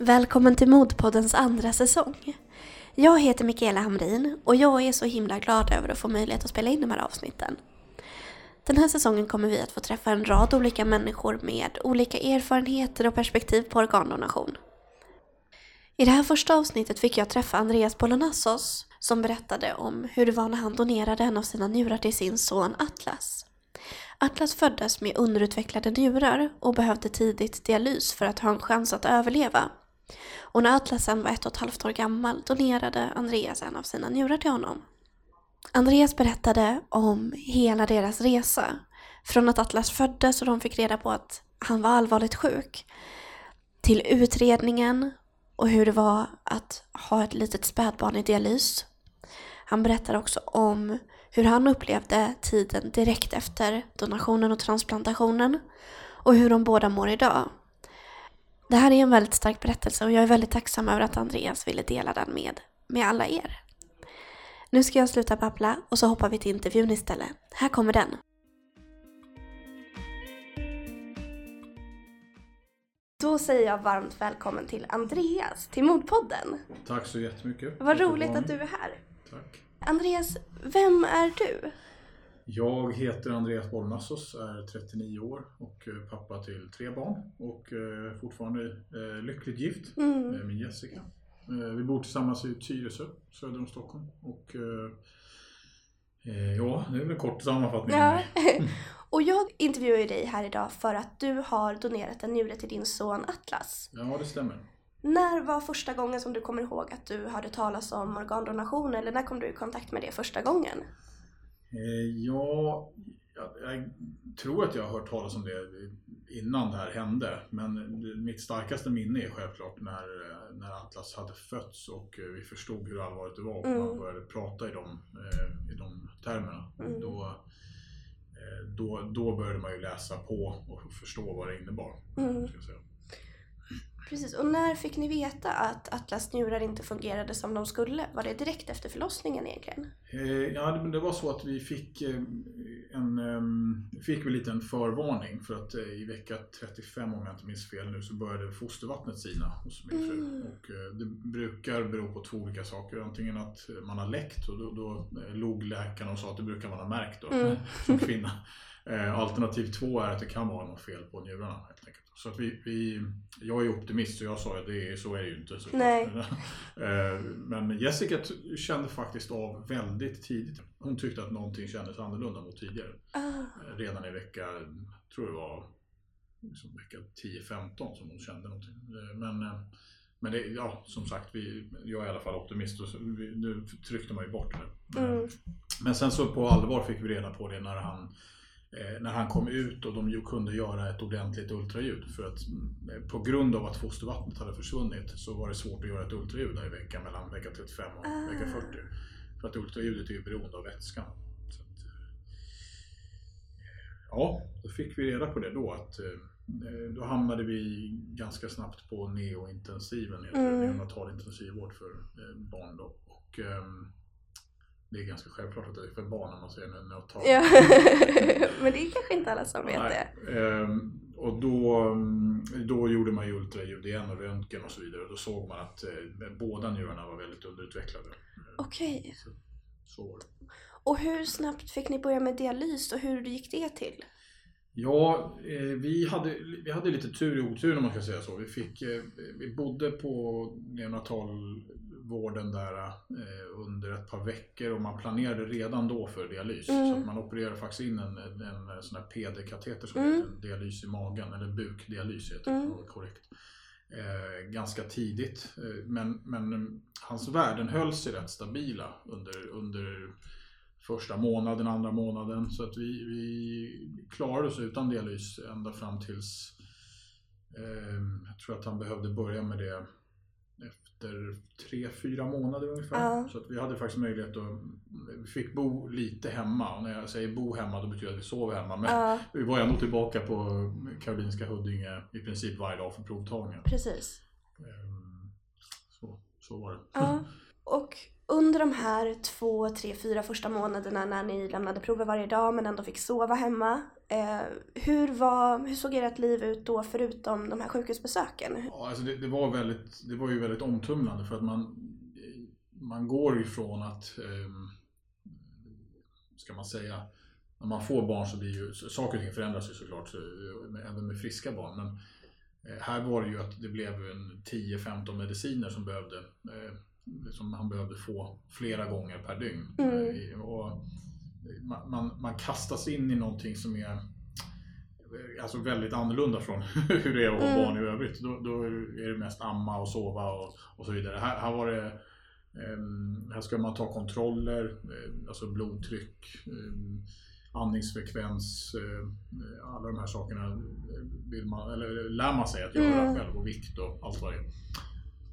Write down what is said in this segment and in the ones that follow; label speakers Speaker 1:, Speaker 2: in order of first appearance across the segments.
Speaker 1: Välkommen till Modpoddens andra säsong. Jag heter Mikaela Hamrin och jag är så himla glad över att få möjlighet att spela in de här avsnitten. Den här säsongen kommer vi att få träffa en rad olika människor med olika erfarenheter och perspektiv på organdonation. I det här första avsnittet fick jag träffa Andreas Bolonassos som berättade om hur det var när han donerade en av sina njurar till sin son Atlas. Atlas föddes med underutvecklade njurar och behövde tidigt dialys för att ha en chans att överleva. Och när Atlas sen var ett och ett halvt år gammal donerade Andreas en av sina njurar till honom. Andreas berättade om hela deras resa. Från att Atlas föddes och de fick reda på att han var allvarligt sjuk. Till utredningen och hur det var att ha ett litet spädbarn i dialys. Han berättar också om hur han upplevde tiden direkt efter donationen och transplantationen och hur de båda mår idag. Det här är en väldigt stark berättelse och jag är väldigt tacksam över att Andreas ville dela den med, med alla er. Nu ska jag sluta babbla och så hoppar vi till intervjun istället. Här kommer den. Då säger jag varmt välkommen till Andreas, till Modpodden.
Speaker 2: Tack så jättemycket.
Speaker 1: Vad roligt att du är här.
Speaker 2: Tack.
Speaker 1: Andreas, vem är du?
Speaker 2: Jag heter Andreas Bolnassos, är 39 år och eh, pappa till tre barn och eh, fortfarande eh, lyckligt gift
Speaker 1: Mm.
Speaker 2: med min Jessica. Vi bor tillsammans i Tyresö, söder om Stockholm. Och, ja, det är väl en kort sammanfattning
Speaker 1: Ja. Och jag intervjuar ju dig här idag för att du har donerat en njure till din son Atlas.
Speaker 2: Ja, det stämmer.
Speaker 1: När var första gången som du kommer ihåg att du hörde talas om organdonation eller när kom du i kontakt med det första gången?
Speaker 2: Eh, Ja, jag, jag tror att jag har hört talas om det innan det här hände. Men mitt starkaste minne är självklart när, när Atlas hade fötts och vi förstod hur allvarligt det var och
Speaker 1: Mm.
Speaker 2: man började prata i de, eh, i de termerna.
Speaker 1: Mm.
Speaker 2: Då, eh, då, då började man ju läsa på och förstå vad det innebar.
Speaker 1: Mm.
Speaker 2: Ska jag säga.
Speaker 1: Precis, och när fick ni veta att Atlas njurar inte fungerade som de skulle? Var det direkt efter förlossningen egentligen?
Speaker 2: Eh, Ja, det, var så att vi fick eh, en ehm, fick vi lite en förvarning för att eh, i vecka 35 om jag inte minns fel nu så började fostervattnet sina hos min fru.
Speaker 1: Mm.
Speaker 2: Och eh, det brukar bero på två olika saker. Antingen att man har läckt och då, då eh, log läkaren och sa att det brukar man ha märkt då,
Speaker 1: Mm.
Speaker 2: som kvinna. Eh, Alternativ två är att det kan vara något fel på njurarna helt enkelt. Så att vi, vi, jag är optimist så jag sa att det är, så är det ju inte. såklart.
Speaker 1: Nej.
Speaker 2: Eh, Men Jessica kände faktiskt av väldigt tidigt. Hon tyckte att någonting kändes annorlunda mot tidigare. Eh, Redan i vecka, tror det var liksom vecka 10-15 som hon kände någonting. Eh, Men, men det, ja, som sagt, vi, jag är i alla fall optimist och så, nu tryckte man ju bort det. Eh,
Speaker 1: Mm.
Speaker 2: Men sen så på allvar fick vi reda på det när han när han kom ut och de kunde göra ett ordentligt ultraljud. För att mm, på grund av att fostervattnet hade försvunnit så var det svårt att göra ett ultraljud där i veckan mellan vecka 35 och
Speaker 1: Ah.
Speaker 2: vecka 40. För att ultraljudet är ju beroende av vätskan. Så att, eh, ja, då fick vi reda på det då att eh, då hamnade vi ganska snabbt på neointensiven,
Speaker 1: Mm.
Speaker 2: neonatal intensivvård för eh, barn då. Och, ehm, det är ganska självklart att det är för barn när man säger neonatal.
Speaker 1: ja. Men det är kanske inte alla som vet det.
Speaker 2: Nej, ehm, och då, då gjorde man ju ultraljud igen och röntgen och så vidare. Och då såg man att eh, båda njurarna var väldigt underutvecklade.
Speaker 1: Okej.
Speaker 2: Så, så det.
Speaker 1: Och hur snabbt fick ni börja med dialys och hur gick det till?
Speaker 2: Ja, eh, vi hade, vi hade lite tur i otur om man ska säga så. Vi, fick, eh, vi bodde på neonatalvården där eh, under ett par veckor och man planerade redan då för dialys.
Speaker 1: Mm.
Speaker 2: Så att man opererade faktiskt in en, en, sån här PD-kateter som
Speaker 1: Mm.
Speaker 2: heter dialys i magen, eller bukdialys heter
Speaker 1: Mm.
Speaker 2: det korrekt. Eh, ganska tidigt. Men, men hans värden höll sig rätt stabila under, under första månaden, andra månaden. Så att vi, vi klarade oss utan dialys ända fram tills eh, jag tror att han behövde börja med det efter tre, fyra månader ungefär.
Speaker 1: Ja.
Speaker 2: Så att vi hade faktiskt möjlighet att, vi fick bo lite hemma. Och när jag säger bo hemma då betyder det att vi sov hemma. Men
Speaker 1: Ja,
Speaker 2: vi var ändå tillbaka på Karolinska Huddinge i princip varje dag för provtagningar.
Speaker 1: precis.
Speaker 2: Ehm, Så, så var det.
Speaker 1: Ja. Och under de här två, tre, fyra första månaderna när ni lämnade prover varje dag men ändå fick sova hemma. Eh, hur, var, hur såg ert liv ut då förutom de här sjukhusbesöken?
Speaker 2: Ja, alltså det, det, var väldigt, det var ju väldigt omtumlande för att man, man går ifrån att, eh, ska man säga, när man får barn så blir ju saker och ting förändras ju såklart, även med friska barn. Men eh, här var det ju att det blev en 10-15 mediciner som behövde eh, eh, som han behövde få flera gånger per dygn. Mm. Eh, och man, man, man kastas in i någonting som är alltså väldigt annorlunda från hur det är att ha mm. barn i övrigt. Då, då, är det mest amma och sova och, och så vidare. Här, här var det um, här ska man ta kontroller, uh, alltså blodtryck, um, andningsfrekvens, alla de här sakerna vill man, eller lär man sig att göra mm. själv och vikt och allt vad det är.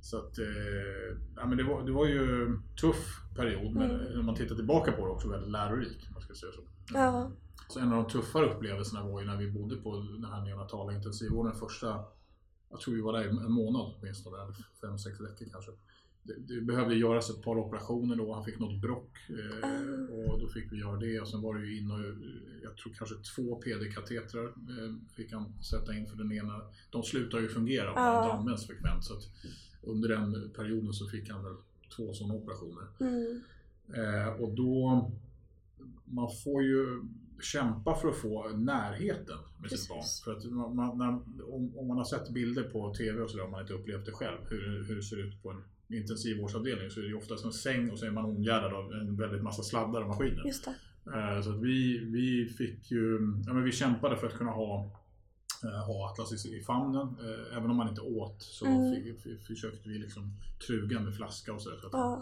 Speaker 2: Så att, eh, ja, men det, var, det var ju en tuff period, men mm. när man tittar tillbaka på det också väldigt lärorik. Man ska säga så. Ja. så en av de tuffare upplevelserna var ju när vi bodde på den här neonatala intensivvården första, jag tror vi var där en månad åtminstone, eller fem, sex veckor kanske. Det, det, behövde göras ett par operationer då, han fick något brock mm. och då fick vi göra det och sen var det ju in och, jag tror kanske två PD-katetrar eh, fick han sätta in för den ena. De slutar ju fungera om mm. de används frekvent. Så att, under den perioden så fick han väl två sådana operationer. Mm. Eh, och då, man får ju kämpa för att få närheten med Precis. sitt barn. För att man, när, om, om, man har sett bilder på TV och sådär, om man inte upplevt det själv, hur, hur det ser ut på en intensivvårdsavdelning så är det ju oftast en säng och så är man omgärdad av en väldigt massa sladdar och maskiner. Eh, så att vi, vi fick ju, ja men vi kämpade för att kunna ha ha Atlas i, famnen. Eh, även om man inte åt så mm. försökte vi liksom truga med flaska och sådär. Så att ja. han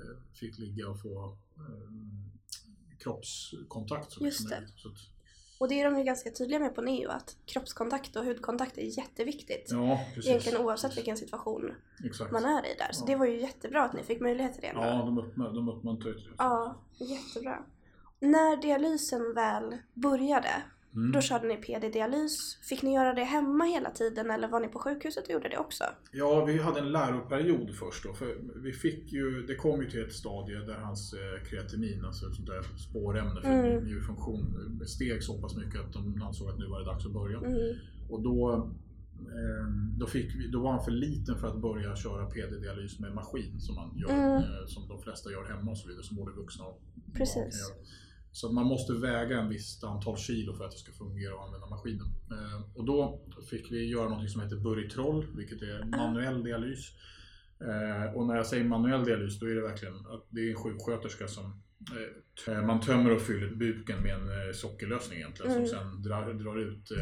Speaker 2: eh, fick ligga och få kroppskontakt. Så
Speaker 1: Just det. Så och det är de ju ganska tydliga med på NEO att kroppskontakt och hudkontakt är jätteviktigt.
Speaker 2: Ja, precis.
Speaker 1: Egentligen oavsett vilken situation Exakt. man är i där. Så ja. det var ju jättebra att ni fick möjlighet till det.
Speaker 2: Ja, de, uppmär, de uppmuntrade
Speaker 1: det. Ja, jättebra. När dialysen väl började, Mm. Då körde ni PD-dialys. Fick ni göra det hemma hela tiden eller var ni på sjukhuset och gjorde det också?
Speaker 2: Ja, vi hade en läroperiod först då. För vi fick ju, det kom ju till ett stadie där hans eh, kreatinin, alltså ett sånt där spårämne för mm. njurfunktion, steg så pass mycket att de ansåg att nu var det dags att börja. Mm. Och då, eh, då, fick vi, då var han för liten för att börja köra PD-dialys med maskin som man gör, mm. Eh, som de flesta gör hemma och så vidare, som både vuxna och
Speaker 1: Precis. barn.
Speaker 2: Så man måste väga en visst antal kilo för att det ska fungera och använda maskinen. Eh, och då fick vi göra något som heter Buritrol, vilket är manuell dialys. Eh, och när jag säger manuell dialys då är det verkligen att det är en sjuksköterska som eh, man tömmer och fyller buken med en sockerlösning egentligen mm. som sen drar, drar ut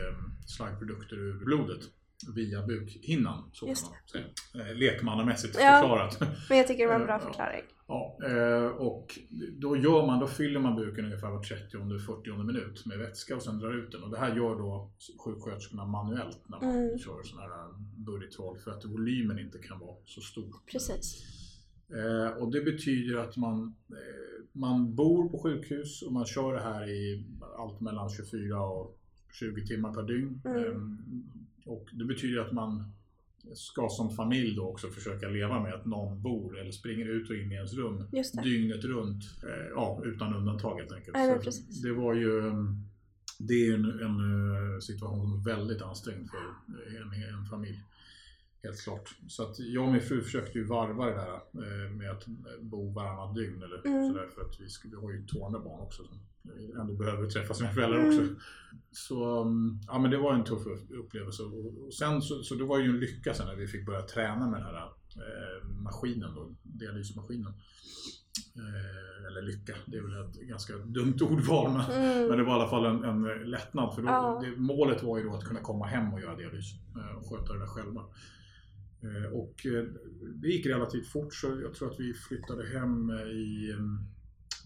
Speaker 2: slaggprodukter ur blodet via bukhinnan. Så Just kan man säga. Lekmannamässigt ja, förklarat.
Speaker 1: Men jag tycker det var en bra förklaring.
Speaker 2: Ja, eh, och då gör man, då fyller man buken ungefär var 30-40 minut med vätska och sen drar ut den. Och det här gör då sjuksköterskorna manuellt när man mm. kör sån här budgetval för att volymen inte kan vara så stor.
Speaker 1: Precis.
Speaker 2: Eh, och det betyder att man, man bor på sjukhus och man kör det här i allt mellan 24 och 20 timmar per dygn. Mm. Och det betyder att man ska som familj då också försöka leva med att någon bor eller springer ut och in i ens rum dygnet runt. Eh, ja, utan undantag helt enkelt.
Speaker 1: Ja,
Speaker 2: det var ju det är en, en eh, situation som är väldigt ansträngd för en, en familj. Helt klart. Så att jag och min fru försökte ju varva det där eh, med att bo varannat dygn eller mm. sådär för att vi, ska, vi har ju två andra barn också som ändå behöver träffa sina föräldrar mm. också. Så mm, ja, men det var en tuff upplevelse. Och sen så, så det var ju en lycka sen när vi fick börja träna med den här eh, maskinen då, dialysmaskinen. Eh, eller lycka, det är väl ett ganska dumt ordval men, mm. men det var i alla fall en, en lättnad. För då, ja. det, målet var ju då att kunna komma hem och göra dialys eh, och sköta det där själva. Eh, och eh, det gick relativt fort så jag tror att vi flyttade hem i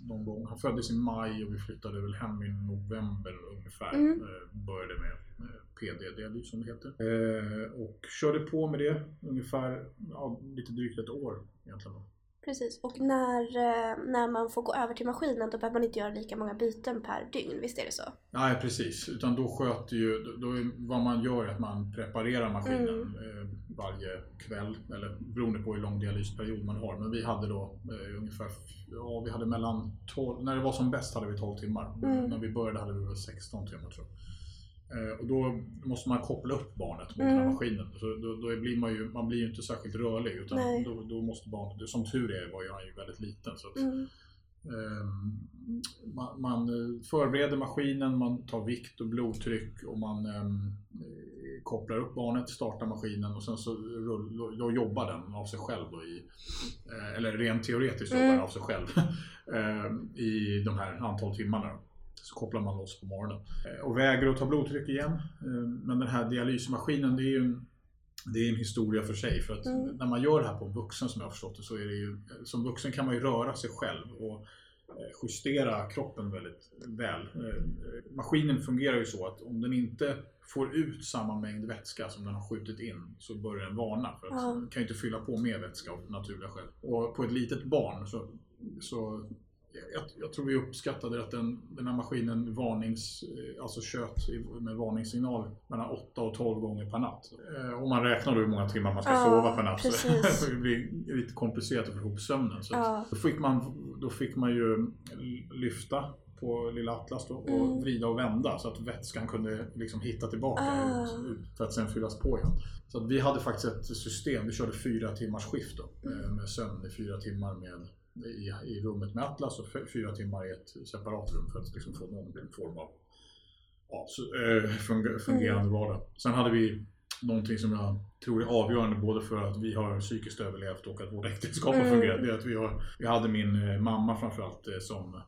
Speaker 2: någon gång. Han föddes i maj och vi flyttade väl hem i november ungefär. Mm. Eh, började med PD-dialys som det heter. Och körde på med det ungefär ja, lite drygt ett år egentligen.
Speaker 1: Precis, och när, när man får gå över till maskinen då behöver man inte göra lika många byten per dygn, visst är det så?
Speaker 2: Nej precis, utan då sköter ju, då, vad man gör är att man preparerar maskinen mm varje kväll, eller beroende på hur lång dialysperiod man har. Men vi hade då eh, ungefär, ja vi hade mellan 12, när det var som bäst hade vi 12 timmar.
Speaker 1: Mm.
Speaker 2: När vi började hade vi väl 16 timmar tror jag. Eh, och då måste man koppla upp barnet mot
Speaker 1: Mm.
Speaker 2: den här maskinen. Så då, då blir man ju man blir ju inte särskilt rörlig utan
Speaker 1: Nej.
Speaker 2: då, då måste barnet, som tur är var ju han ju väldigt liten. Så att,
Speaker 1: Mm.
Speaker 2: Ehm, man, man eh, förbereder maskinen, man tar vikt och blodtryck och man eh, kopplar upp barnet, startar maskinen och sen så rull, då jobbar den av sig själv. Då i, eller rent teoretiskt jobbar
Speaker 1: Mm.
Speaker 2: den av sig själv ehm, i de här antal timmarna. Så kopplar man loss på morgonen. Eh, Och väger och tar blodtryck igen. Ehm, Men den här dialysmaskinen, det är ju en, det är en historia för sig. För att
Speaker 1: Mm.
Speaker 2: när man gör det här på en vuxen som jag har förstått det så är det ju, som vuxen kan man ju röra sig själv och eh, justera kroppen väldigt väl. Eh, Maskinen fungerar ju så att om den inte får ut samma mängd vätska som den har skjutit in så börjar den varna. För att
Speaker 1: Ja.
Speaker 2: den kan ju inte fylla på mer vätska av naturliga skäl. Och på ett litet barn så, så jag, jag tror vi uppskattade att den, den här maskinen varnings, eh, alltså i- med varningssignal mellan 8 och 12 gånger per natt. Eh, Om man räknar hur många timmar man ska
Speaker 1: Ja,
Speaker 2: sova per natt
Speaker 1: precis.
Speaker 2: så det blir lite komplicerat att få ihop sömnen. Så
Speaker 1: Ja.
Speaker 2: då, fick man, då fick man ju lyfta på lilla Atlas då, och
Speaker 1: Mm.
Speaker 2: vrida och vända så att vätskan kunde liksom hitta tillbaka
Speaker 1: Ah.
Speaker 2: ut, för att sen fyllas på igen. Så vi hade faktiskt ett system, vi körde fyra timmars skift då,
Speaker 1: Mm.
Speaker 2: eh, med sömn i fyra timmar med, i, i rummet med Atlas och fyra timmar i ett separat rum för att liksom få någon form av ja, eh, funger- fungerande
Speaker 1: Mm.
Speaker 2: vardag. Sen hade vi någonting som jag tror är avgörande både för att vi har psykiskt överlevt och att vårt äktenskap har
Speaker 1: Mm.
Speaker 2: fungerat. Det är att vi, har, vi hade min eh, mamma framförallt eh, som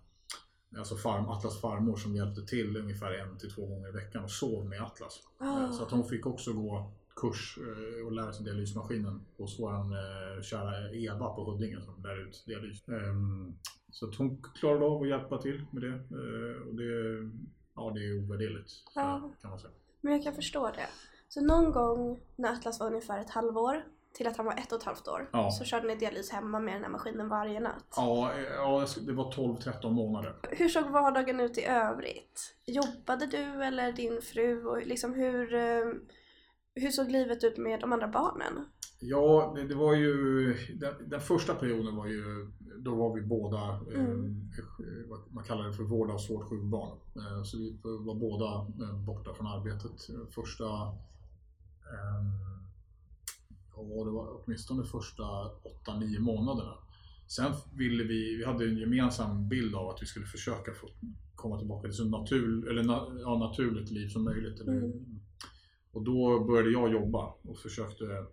Speaker 2: Alltså farm, Atlas farmor som hjälpte till ungefär en till två gånger i veckan och sov med Atlas. Eh, Så att hon fick också gå kurs eh, och lära sig dialysmaskinen hos vår eh, kära Eva på Huddinge som lär ut dialys. Ehm, Så hon klarade av att hjälpa till med det. Eh, Och det, ja, det är ovärderligt
Speaker 1: Ja.
Speaker 2: kan man säga.
Speaker 1: Men jag kan förstå det. Så någon gång när Atlas var ungefär ett halvår till att han var ett och ett halvt år
Speaker 2: Ja.
Speaker 1: så körde ni dialys hemma med den här maskinen varje natt.
Speaker 2: Ja, eh, ja, det var 12-13 månader.
Speaker 1: Hur såg vardagen ut i övrigt? Jobbade du eller din fru? Och liksom hur, hur såg livet ut med de andra barnen?
Speaker 2: Ja, det, det var ju, den, den första perioden var ju, då var vi båda,
Speaker 1: Mm.
Speaker 2: eh, vad man kallar det för vård av svårt sjukt barn. Eh, så vi var båda eh, borta från arbetet. Första, eh, ja det var åtminstone första 8-9 månaderna. Sen ville vi, vi hade en gemensam bild av att vi skulle försöka få komma tillbaka till så natur, eller na, ja, naturligt liv som möjligt. Eller,
Speaker 1: Mm.
Speaker 2: Och då började jag jobba och försökte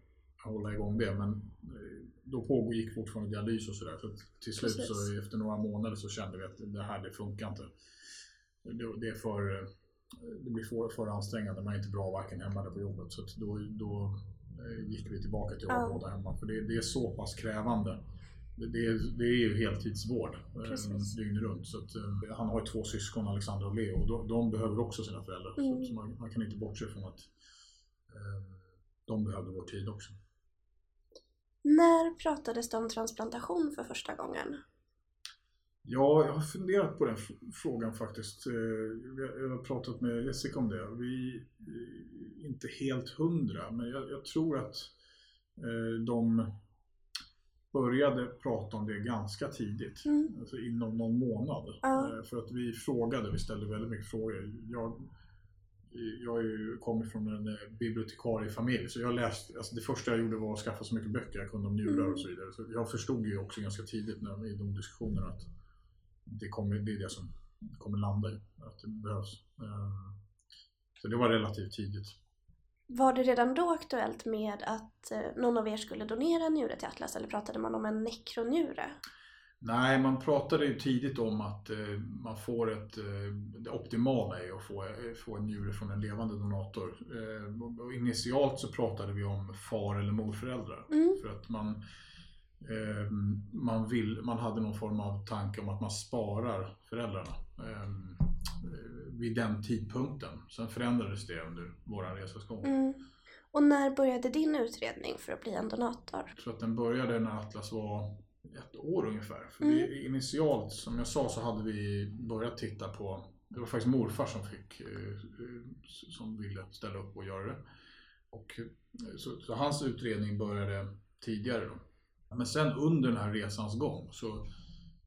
Speaker 2: hålla igång det. Men eh, då pågick fortfarande dialys och sådär. Så till slut
Speaker 1: Precis.
Speaker 2: så efter några månader så kände vi att det här det funkar inte. Det, är för, eh, det blir för, för ansträngande. Man är inte bra varken hemma eller på jobbet. Så då, då eh, gick vi tillbaka till att
Speaker 1: Ja.
Speaker 2: båda hemma. För det, det är så pass krävande. Det, det, är, det är ju heltidsvård
Speaker 1: Precis.
Speaker 2: dygnet runt. Så att, han har ju två syskon, Alexander och Leo. Och de, de behöver också sina föräldrar.
Speaker 1: Mm.
Speaker 2: Så, man, man kan inte bortse från att de behövde vår tid också.
Speaker 1: När pratades det om transplantation för första gången?
Speaker 2: Ja, jag har funderat på den frågan faktiskt. Eh, Jag har pratat med Jessica om det. Vi är inte helt hundra, men jag, jag tror att eh, de började prata om det ganska tidigt.
Speaker 1: Mm.
Speaker 2: Alltså inom någon månad. Eh, För att vi frågade, vi ställde väldigt mycket frågor. Jag, jag är ju, kommer från en eh, bibliotekariefamilj så jag läste, alltså det första jag gjorde var att skaffa så mycket böcker jag kunde om njurar och så vidare. Så jag förstod ju också ganska tidigt när, i de diskussionerna att det, kommer, det är det som kommer landa i, att det behövs. Eh, så det var relativt tidigt.
Speaker 1: Var det redan då aktuellt med att eh, någon av er skulle donera en njure till Atlas eller pratade man om en nekronjure?
Speaker 2: Nej, man pratade ju tidigt om att eh, man får ett, eh, det optimala är att få, eh, få en njure från en levande donator. Och- initialt så pratade vi om far eller morföräldrar.
Speaker 1: Mm.
Speaker 2: För att man, man, vill, man hade någon form av tanke om att man sparar föräldrarna vid den tidpunkten. Sen förändrades det under vår resas gång.
Speaker 1: Mm. Och när började din utredning för att bli en donator?
Speaker 2: Jag tror att den började när Atlas var ett år ungefär. För vi, initialt, som jag sa, så hade vi börjat titta på, det var faktiskt morfar som fick, eh, som ville ställa upp och göra det. Och, eh, så, så hans utredning började tidigare då. Men sen under den här resans gång så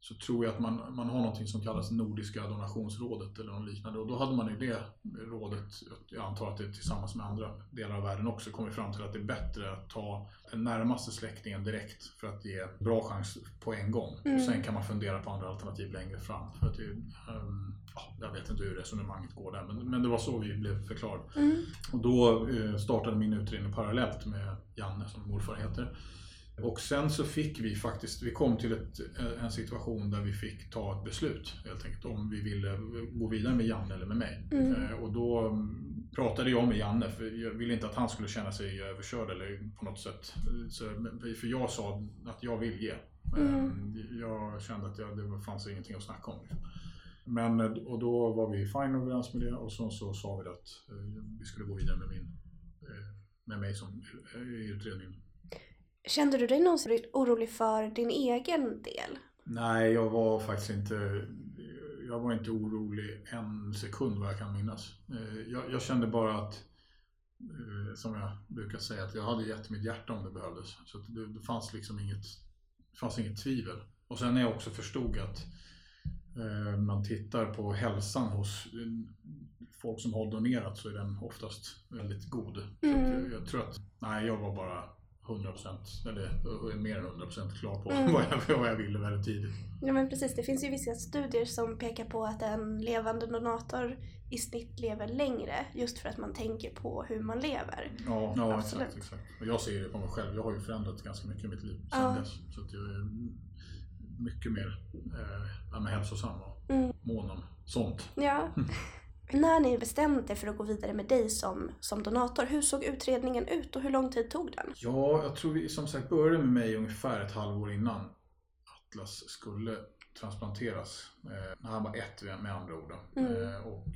Speaker 2: så tror jag att man, man har någonting som kallas Nordiska donationsrådet eller något liknande. Och då hade man i det rådet, jag antar att det tillsammans med andra delar av världen också, kommit fram till att det är bättre att ta den närmaste släktingen direkt för att ge bra chans på en gång. Mm. Och sen kan man fundera på andra alternativ längre fram. För att det, um, jag vet inte hur resonemanget går där, men, men det var så vi blev förklarade. Mm. Och då eh, startade min utredning parallellt med Janne, som morfar heter. Och sen så fick vi faktiskt, vi kom till ett, en situation där vi fick ta ett beslut helt enkelt om vi ville gå vidare med Janne eller med mig. Mm. Eh, och då mm, pratade jag med Janne för jag ville inte att han skulle känna sig överkörd eller på något sätt. Så, för jag sa att jag vill ge. Mm. Eh, jag kände att jag, det fanns ingenting att snacka om. Liksom. Men, och då var vi fine överens med det och så, så sa vi att eh, vi skulle gå vidare med, min, med mig som i utredningen.
Speaker 1: Kände du dig någonsin orolig för din egen del?
Speaker 2: Nej, jag var faktiskt inte jag var inte orolig en sekund vad jag kan minnas. Eh, jag, jag, kände bara att, eh, som jag brukar säga, att jag hade gett mitt hjärta om det behövdes. Så det, det, fanns liksom inget, fanns inget tvivel. Och sen när jag också förstod att eh, man tittar på hälsan hos folk som har donerat så är den oftast väldigt god. Mm. Jag, jag tror att, nej jag var bara 100% eller mer än 100% klar på mm. vad, jag, vad jag ville väldigt tidigt.
Speaker 1: Ja men precis, det finns ju vissa studier som pekar på att en levande donator i snitt lever längre just för att man tänker på hur man lever.
Speaker 2: Ja, ja exakt, exakt. Och jag ser det på mig själv, jag har ju förändrat ganska mycket i mitt liv sedan ja. dess. Så att jag är mycket mer eh, hälsosam och mm. mån om sånt.
Speaker 1: Ja. När ni bestämde er för att gå vidare med dig som, som donator, hur såg utredningen ut och hur lång tid tog den?
Speaker 2: Ja, jag tror vi som sagt började med mig ungefär ett halvår innan Atlas skulle transplanteras. Eh, han var ett med andra ord. Mm. Eh, och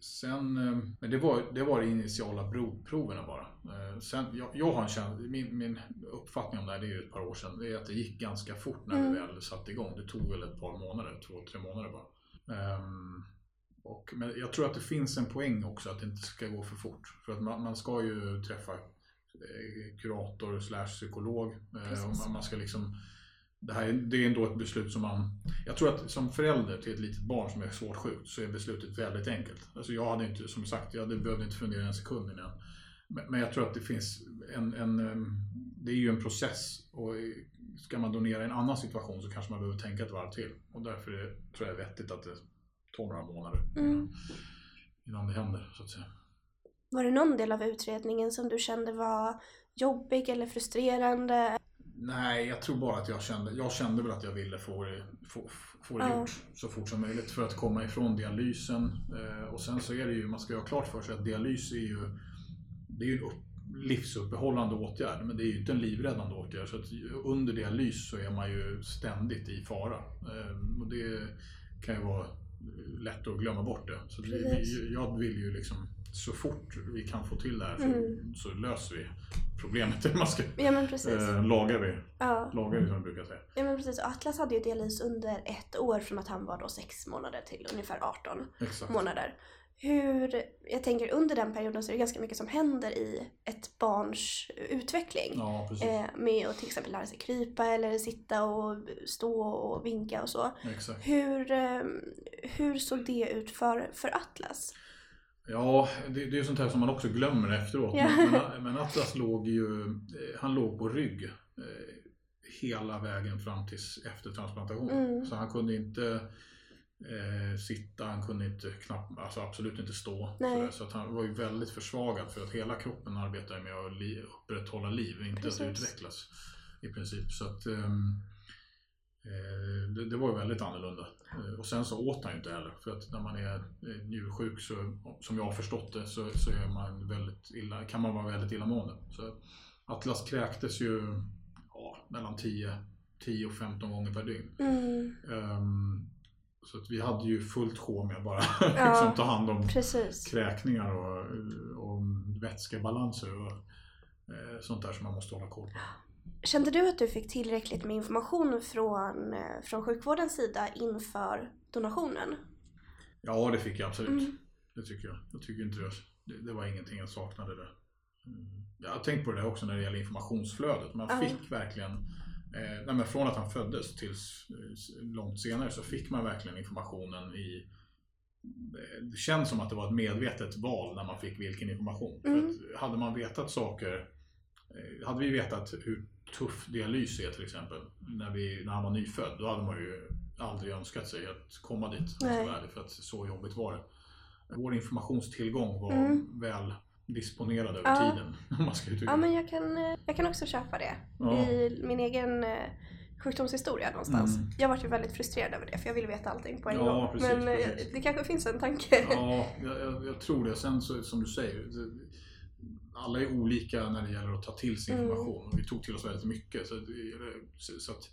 Speaker 2: sen, eh, men det var, det var de initiala proverna bara. Eh, sen, jag, jag har en känsla, min, min uppfattning om det här, det är ju ett par år sedan, det är att det gick ganska fort när mm. vi väl satte igång. Det tog väl ett par månader, två, tre månader bara. Och, men jag tror att det finns en poäng också att det inte ska gå för fort. För att man, man ska ju träffa eh, kurator slash psykolog. Eh, och man, ska liksom, det, här, det är ändå ett beslut som man... Jag tror att som förälder till ett litet barn som är svårt sjukt så är beslutet väldigt enkelt. Alltså jag hade inte, som sagt, jag behövde inte fundera en sekund innan. Men, men jag tror att det finns en, en... Det är ju en process och ska man donera i en annan situation så kanske man behöver tänka ett varv till. Och därför är, tror jag det är vettigt att det tar några månader mm. innan det händer så att säga.
Speaker 1: Var det någon del av utredningen som du kände var jobbig eller frustrerande?
Speaker 2: Nej, jag tror bara att jag kände, jag kände väl att jag ville få det, få, få det ja. gjort så fort som möjligt för att komma ifrån dialysen. Eh, och sen så är det ju, man ska ju ha klart för sig att dialys är ju, det är ju en upp, livsuppehållande åtgärd, men det är ju inte en livräddande åtgärd. Så under dialys så är man ju ständigt i fara. Eh, och det kan ju vara lätt att glömma bort det. Så vi, jag vill ju liksom så fort vi kan få till det här så, mm. så löser vi problemet. Man ska,
Speaker 1: ja, men precis.
Speaker 2: Äh, lagar vi, ja. lagar vi som jag brukar säga.
Speaker 1: Ja men precis. Atlas hade ju dialys under ett år från att han var då sex månader till ungefär 18 Exakt. månader hur, jag tänker under den perioden så är det ganska mycket som händer i ett barns utveckling.
Speaker 2: Ja,
Speaker 1: eh, med att till exempel lära sig krypa eller sitta och stå och vinka och så.
Speaker 2: Exakt.
Speaker 1: Hur, eh, hur såg det ut för, för Atlas?
Speaker 2: Ja, det, det är sånt här som man också glömmer efteråt. Ja. Men, men, Atlas låg ju, eh, han låg på rygg eh, hela vägen fram tills efter transplantation. Mm. Så han kunde inte eh, sitta, han kunde inte knappt, alltså absolut inte stå. Så, så, att han var ju väldigt försvagad för att hela kroppen arbetar med att li, upprätthålla liv, inte Precis. att utvecklas i princip. Så att um, eh, det, det, var ju väldigt annorlunda. Eh, och sen så åt han ju inte heller för att när man är eh, njursjuk så, som jag har förstått det, så, så är man väldigt illa, kan man vara väldigt illamående. Så Atlas kräktes ju ja, mellan 10 10 och 15 gånger per dygn.
Speaker 1: Mm.
Speaker 2: Um, så att vi hade ju fullt sjå med bara ja, liksom ta hand om
Speaker 1: precis.
Speaker 2: kräkningar och, och vätskebalanser och eh, sånt där som man måste hålla koll på.
Speaker 1: Kände du att du fick tillräckligt med information från, eh, från sjukvårdens sida inför donationen?
Speaker 2: Ja, det fick jag absolut. Mm. Det tycker jag. Jag tycker inte det, det, det var ingenting jag saknade där. jag har tänkt på det också när det gäller informationsflödet. Man
Speaker 1: Ja.
Speaker 2: fick verkligen, eh, nej från att han föddes tills eh, långt senare så fick man verkligen informationen i eh, det känns som att det var ett medvetet val när man fick vilken information.
Speaker 1: Mm.
Speaker 2: För att hade man vetat saker, eh, hade vi vetat hur tuff dialys är till exempel, när, vi, när han var nyfödd, då hade man ju aldrig önskat sig att komma dit. För att så jobbigt var det. Vår informationstillgång var
Speaker 1: Mm.
Speaker 2: väl disponerad över
Speaker 1: Ja.
Speaker 2: tiden. Om man ska uttrycka
Speaker 1: Ja men jag kan, eh, jag kan också köpa det.
Speaker 2: Ja.
Speaker 1: I min egen eh, sjukdomshistoria någonstans.
Speaker 2: Mm.
Speaker 1: Jag vart ju väldigt frustrerad över det för jag ville veta allting på en
Speaker 2: Ja,
Speaker 1: gång.
Speaker 2: precis,
Speaker 1: men eh,
Speaker 2: precis.
Speaker 1: det kanske finns en tanke.
Speaker 2: Ja, jag, jag, tror det. Sen så, som du säger, alla är olika när det gäller att ta till sig
Speaker 1: Mm.
Speaker 2: information. Och vi tog till oss väldigt mycket. Så, så att,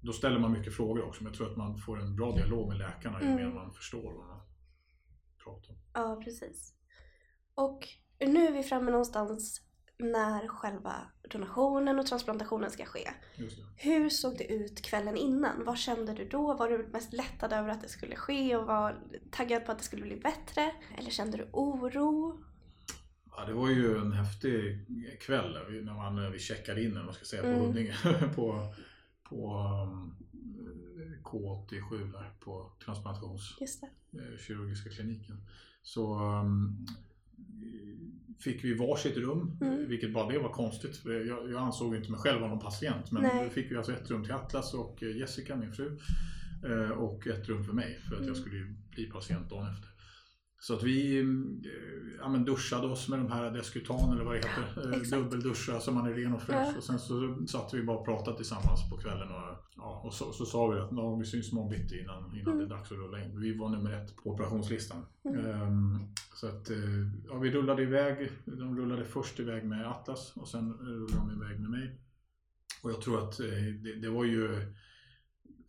Speaker 2: då ställer man mycket frågor också. Men jag tror att man får en bra dialog med läkarna ju
Speaker 1: Mm.
Speaker 2: mer man förstår vad man pratar om.
Speaker 1: Ja, precis. Och nu är vi framme någonstans när själva donationen och transplantationen ska ske. Hur såg det ut kvällen innan? Vad kände du då? Var du mest lättad över att det skulle ske och var taggad på att det skulle bli bättre? Eller kände du oro?
Speaker 2: Ja, det var ju en häftig kväll när man, vi checkade in, man ska säga, på
Speaker 1: Mm.
Speaker 2: Huddinge. på på um, K87 där, på transplantations
Speaker 1: Just det.
Speaker 2: eh, kirurgiska kliniken. Så um, fick vi varsitt rum,
Speaker 1: Mm.
Speaker 2: vilket bara det var konstigt. Jag, jag ansåg inte mig själv vara någon patient. Men
Speaker 1: Nej.
Speaker 2: då fick vi alltså ett rum till Atlas och eh, Jessica, min fru. eh, Och ett rum för mig, för att
Speaker 1: Mm.
Speaker 2: jag skulle ju bli patient dagen efter. Så att vi eh, ja, men duschade oss med de här Descutan eller vad det heter. Eh,
Speaker 1: exakt.
Speaker 2: Dubbelduscha så man är ren och fräsch.
Speaker 1: Ja.
Speaker 2: Och sen så satt vi bara och pratade tillsammans på kvällen. Och, ja, och så, så sa vi att ja, vi syns imorgon bitti innan, innan det är dags att rulla in. Vi var nummer ett på operationslistan.
Speaker 1: Mm.
Speaker 2: Ehm, så att eh, ja, vi rullade iväg. De rullade först iväg med Atlas och sen rullade de iväg med mig. Och jag tror att det, det var ju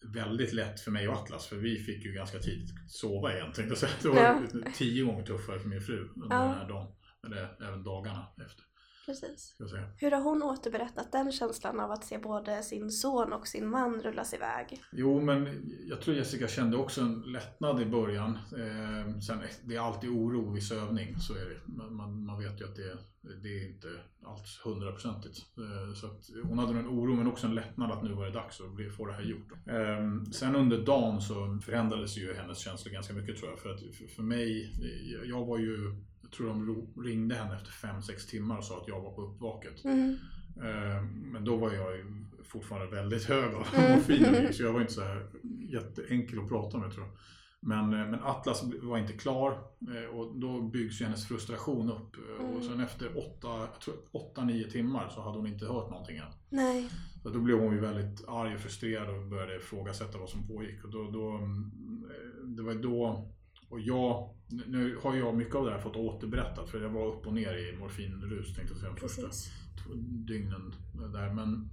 Speaker 2: väldigt lätt för mig och Atlas för vi fick ju ganska tidigt sova egentligen. Det var
Speaker 1: Ja.
Speaker 2: tio gånger tuffare för min fru under
Speaker 1: Ja.
Speaker 2: den här dagen. Eller även dagarna efter.
Speaker 1: Precis. Hur har hon återberättat den känslan av att se både sin son och sin man rullas iväg?
Speaker 2: Jo, men jag tror Jessica kände också en lättnad i början. Eh, sen, det är alltid oro vid sövning, så är det. Man, man, vet ju att det, det är inte alls hundraprocentigt. Eh, så att hon hade en oro, men också en lättnad att nu var det dags att få det här gjort. Eh, sen under dagen så förändrades ju hennes känslor ganska mycket tror jag. För, att, för, för mig, jag, var ju, tror de ringde henne efter 5-6 timmar och sa att jag var på uppvaket.
Speaker 1: Mm.
Speaker 2: Eh, Men då var jag ju fortfarande väldigt hög av
Speaker 1: Mm.
Speaker 2: morfin så jag var inte så här jätteenkel att prata med tror jag. Men, eh, men Atlas var inte klar eh, och då byggs ju hennes frustration upp.
Speaker 1: Mm.
Speaker 2: Och sen efter 8-9 timmar så hade hon inte hört någonting än.
Speaker 1: Nej.
Speaker 2: Så då blev hon ju väldigt arg och frustrerad och började ifrågasätta vad som pågick. Och då, då, mm, det var då, och jag, nu har jag mycket av det här fått återberättat för jag var upp och ner i morfinrus tänkte jag säga de första dygnen där. Men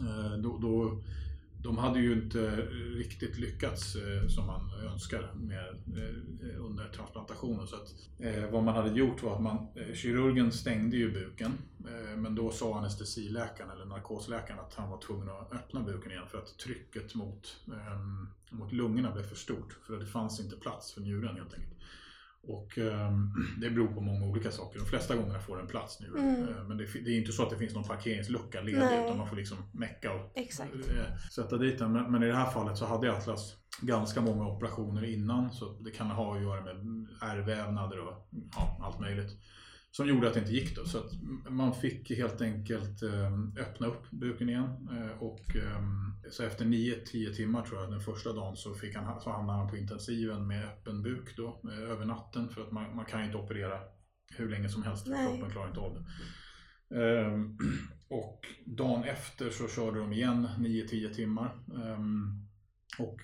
Speaker 2: eh, då, då, de hade ju inte eh, riktigt lyckats eh, som man önskar med, eh, under transplantationen. Så att, eh, vad man hade gjort var att man, eh, kirurgen stängde ju buken. Eh, men då sa anestesiläkaren eller narkosläkaren att han var tvungen att öppna buken igen för att trycket mot, eh, mot lungorna blev för stort. För det fanns inte plats för njuren helt enkelt. Och ehm, det beror på många olika saker. De flesta gånger får den plats nu.
Speaker 1: Mm.
Speaker 2: Eh, Men det, det är inte så att det finns någon parkeringslucka ledig
Speaker 1: Nej.
Speaker 2: utan man får liksom mecka och
Speaker 1: Exakt.
Speaker 2: eh, sätta dit den. Men, men i det här fallet så hade Atlas ganska många operationer innan så det kan ha att göra med ärrvävnader och ja, allt möjligt. Som gjorde att det inte gick då. Så man fick helt enkelt eh, öppna upp buken igen. Eh, och eh, så efter 9-10 timmar tror jag den första dagen så, fick han, så hamnade han på intensiven med öppen buk då, över natten. För att man, man kan ju inte operera hur länge som helst
Speaker 1: Nej.
Speaker 2: kroppen klarar inte av det. Och dagen efter så körde de igen 9-10 timmar. Och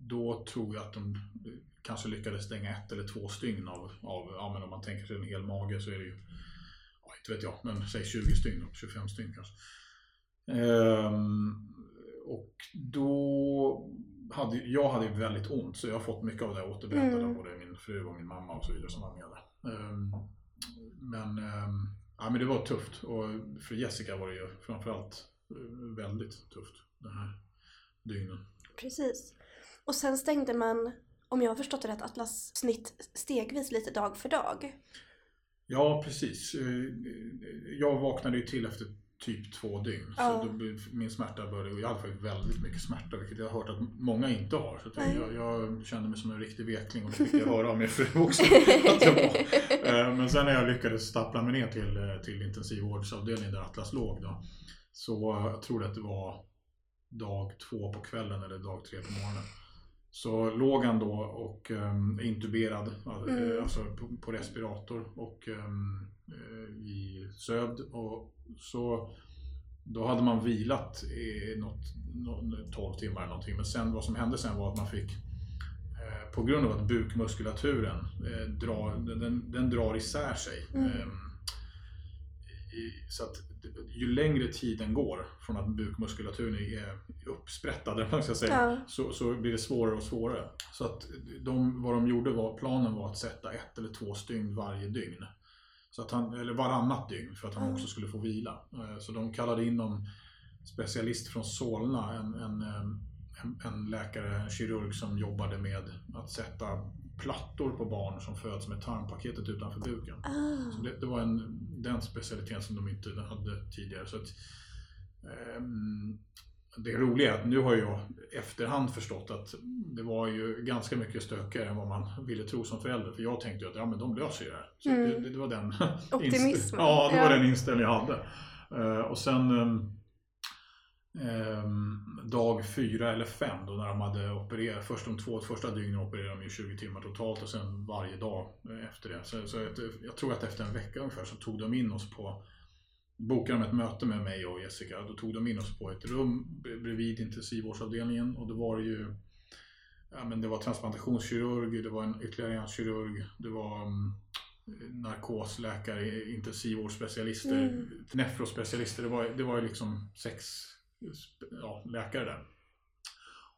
Speaker 2: då tror jag att de kanske lyckades stänga ett eller två stygn av, av ja men om man tänker sig en hel mage så är det ju, ja, inte vet jag, men säg 20 stygn, 25 stygn kanske. Ehm, och då hade jag hade väldigt ont så jag har fått mycket av det återberättat av
Speaker 1: Mm.
Speaker 2: både min fru och min mamma och så vidare som var med där. Ehm, men, ehm, ja, men det var tufft och för Jessica var det ju framförallt eh, väldigt tufft den här dygnen.
Speaker 1: Precis. Och sen stängde man, om jag har förstått det rätt, Atlas snitt stegvis lite dag för dag.
Speaker 2: Ja, precis. Eh, Jag vaknade ju till efter typ två dygn.
Speaker 1: Ja.
Speaker 2: Så då, min smärta började, jag hade faktiskt väldigt mycket smärta, vilket jag har hört att många inte har. Så jag, jag kände mig som en riktig vekling och det fick jag höra av min fru också. att jag var. Eh, Men sen när jag lyckades stappla mig ner till, eh, till intensivvårdsavdelningen där Atlas låg då, så eh, jag tror att det var dag två på kvällen eller dag tre på morgonen. Så låg han då och um, intuberad, eh,
Speaker 1: Mm.
Speaker 2: alltså på, på respirator och um, eh, i sövd. Och så, då hade man vilat i något, något, 12 timmar eller någonting. Men sen, vad som hände sen var att man fick eh, på grund av att bukmuskulaturen eh, drar, den, den drar isär sig.
Speaker 1: Mm.
Speaker 2: i, så att ju längre tiden går från att bukmuskulaturen är uppsprättad, man ska säga,
Speaker 1: Ja.
Speaker 2: så, så blir det svårare och svårare. Så att de, vad de gjorde var, planen var att sätta ett eller två stygn varje dygn. Så att han, eller varannat dygn för att han
Speaker 1: Mm.
Speaker 2: också skulle få vila. Eh, Så de kallade in någon specialist från Solna, en, en, eh, en, en läkare, en kirurg som jobbade med att sätta plattor på barn som föds med tarmpaketet utanför buken. Så
Speaker 1: Ah.
Speaker 2: det, det var en, den specialiteten som de inte hade tidigare. Så att, ehm, det roliga är att nu har jag efterhand förstått att det var ju ganska mycket stökigare än vad man ville tro som förälder. För jag tänkte ju att ja, men de löser ju det här. Så
Speaker 1: Mm.
Speaker 2: det, det var den
Speaker 1: Optimismen.
Speaker 2: ja, det var
Speaker 1: Ja.
Speaker 2: den inställning jag hade. Eh, och sen ehm, dag fyra eller fem då när de hade opererat, först de två första dygnen opererade de ju 20 timmar totalt och sen varje dag eh, efter det. Så, så att, jag tror att efter en vecka ungefär så tog de in oss på bokade de ett möte med mig och Jessica. Då tog de in oss på ett rum bredvid intensivvårdsavdelningen och då var det ju ja, men det var transplantationskirurg, det var en ytterligare en kirurg, det var um, narkosläkare, intensivvårdsspecialister,
Speaker 1: Mm.
Speaker 2: nefrospecialister. Det var, det var ju liksom sex ja, läkare där.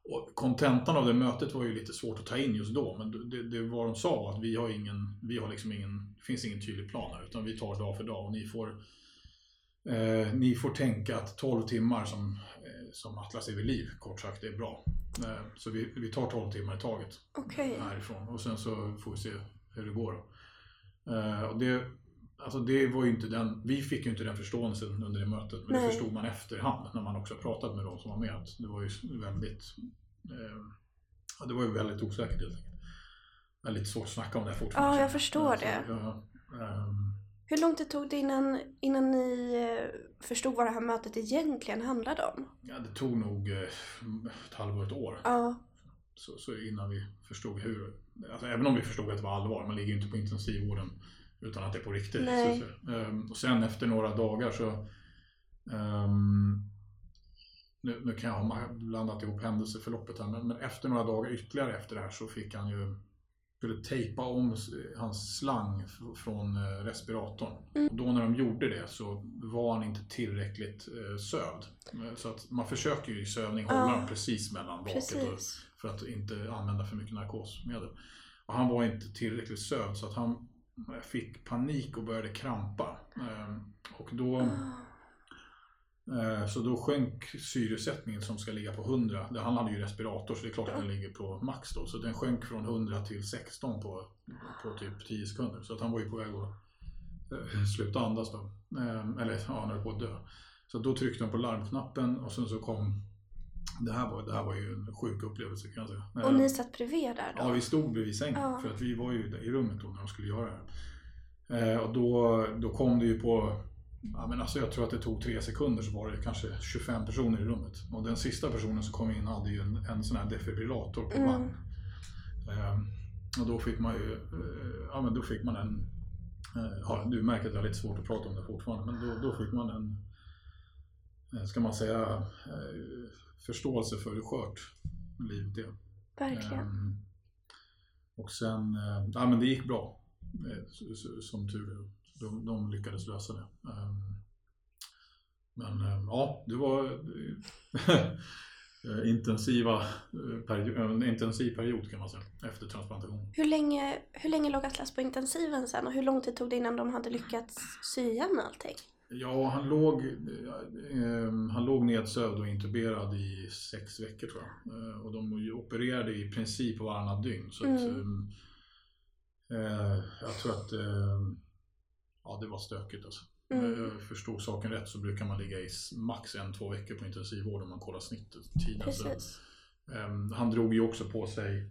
Speaker 2: Och kontentan av det mötet var ju lite svårt att ta in just då, men det, det vad de sa var att vi har ingen, vi har liksom ingen, det finns ingen tydlig plan här, utan vi tar dag för dag och ni får Eh, ni får tänka att 12 timmar som, eh, som Atlas är vid liv, kort sagt, är bra. Eh, så vi, vi tar 12 timmar i taget
Speaker 1: Okej.
Speaker 2: härifrån och sen så får vi se hur det går. Eh, och det, alltså det var inte den, vi fick ju inte den förståelsen under det mötet, men
Speaker 1: Nej.
Speaker 2: det förstod man efterhand när man också pratat med de som var med. Det var ju väldigt, eh, det var ju väldigt osäkert helt enkelt. Väldigt svårt att snacka om det fortfarande.
Speaker 1: Ja, jag förstår
Speaker 2: Eh, så,
Speaker 1: det.
Speaker 2: ja, ehm,
Speaker 1: Hur lång tid tog det innan, innan ni eh, förstod vad det här mötet egentligen handlade om?
Speaker 2: Ja, det tog nog eh, ett halvår, ett år.
Speaker 1: Ja.
Speaker 2: Så, så innan vi förstod hur, alltså, även om vi förstod att det var allvar, man ligger ju inte på intensivvården utan att det är på riktigt. Så, ehm, och sen efter några dagar så ehm, nu, nu kan jag ha blandat ihop händelseförloppet här, men, men efter några dagar ytterligare efter det här så fick han ju skulle tejpa om hans slang från eh, respiratorn.
Speaker 1: Mm.
Speaker 2: Och då när de gjorde det så var han inte tillräckligt eh, sövd. Eh, Så att man försöker ju i sövning hålla
Speaker 1: Ja.
Speaker 2: dem precis mellan baket för att inte använda för mycket narkosmedel. Och han var inte tillräckligt sövd så att han jag fick panik och började krampa. Eh, Och då, eh, så då sjönk syresättningen som ska ligga på 100. Det- Han hade ju respirator så det är klart att den ligger på max då. Så den sjönk från 100 till 16 på, på typ 10 sekunder. Så att han var ju på väg att eh, sluta andas då. Eh, Eller ja, han höll på att dö. Så då tryckte de på larmknappen och sen så kom det här, var, det här var ju en sjuk upplevelse kan jag säga.
Speaker 1: Och ni satt bredvid där då?
Speaker 2: Ja, vi stod bredvid sängen
Speaker 1: Ja.
Speaker 2: för att vi var ju i rummet då när de skulle göra det här. Eh, och då, då kom det ju på, ja men alltså jag tror att det tog tre sekunder så var det kanske 25 personer i rummet. Och den sista personen som kom in hade ju en, en sån här defibrillator på
Speaker 1: Mm.
Speaker 2: vagn. Eh, och då fick man ju, eh, ja men då fick man en, eh, ja, du märker att jag har lite svårt att prata om det fortfarande, men då, då fick man en, eh, ska man säga, eh, förståelse för hur skört livet är.
Speaker 1: Verkligen.
Speaker 2: Ehm, och sen, eh, ja men det gick bra. eh, Som tur är. De, de lyckades lösa det. Ehm, Men eh, ja, det var eh, intensiva period, en intensiv period kan man säga efter transplantation.
Speaker 1: Hur, länge, hur länge låg Atlas på intensiven sen och hur lång tid tog det innan de hade lyckats sy igen allting?
Speaker 2: Ja, han låg, eh, han låg nedsövd och intuberad i sex veckor tror jag. Eh, och de opererade i princip varannat dygn. Så att,
Speaker 1: Mm.
Speaker 2: eh, jag tror att eh, ja, det var stökigt alltså.
Speaker 1: Mm.
Speaker 2: Om jag förstod saken rätt så brukar man ligga i max en, två veckor på intensivvård om man kollar snittet. Tiden. Så, ehm, han drog ju också på sig eh,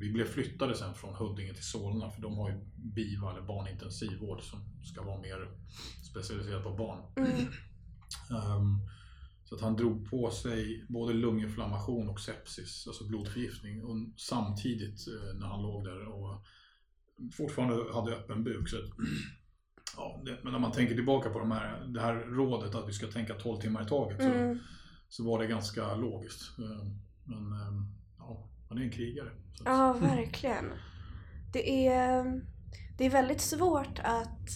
Speaker 2: vi blev flyttade sen från Huddinge till Solna för de har ju BIVA eller barnintensivvård som ska vara mer specialiserad på barn.
Speaker 1: Mm.
Speaker 2: Ehm, så att han drog på sig både lunginflammation och sepsis, alltså blodförgiftning, och samtidigt eh, när han låg där och fortfarande hade öppen buk. Så att, ja, det, men när man tänker tillbaka på de här, det här rådet att vi ska tänka 12 timmar i taget så,
Speaker 1: Mm.
Speaker 2: så var det ganska logiskt. Ehm, Men ehm, han är en krigare.
Speaker 1: Ja, verkligen. Det är, det är väldigt svårt att,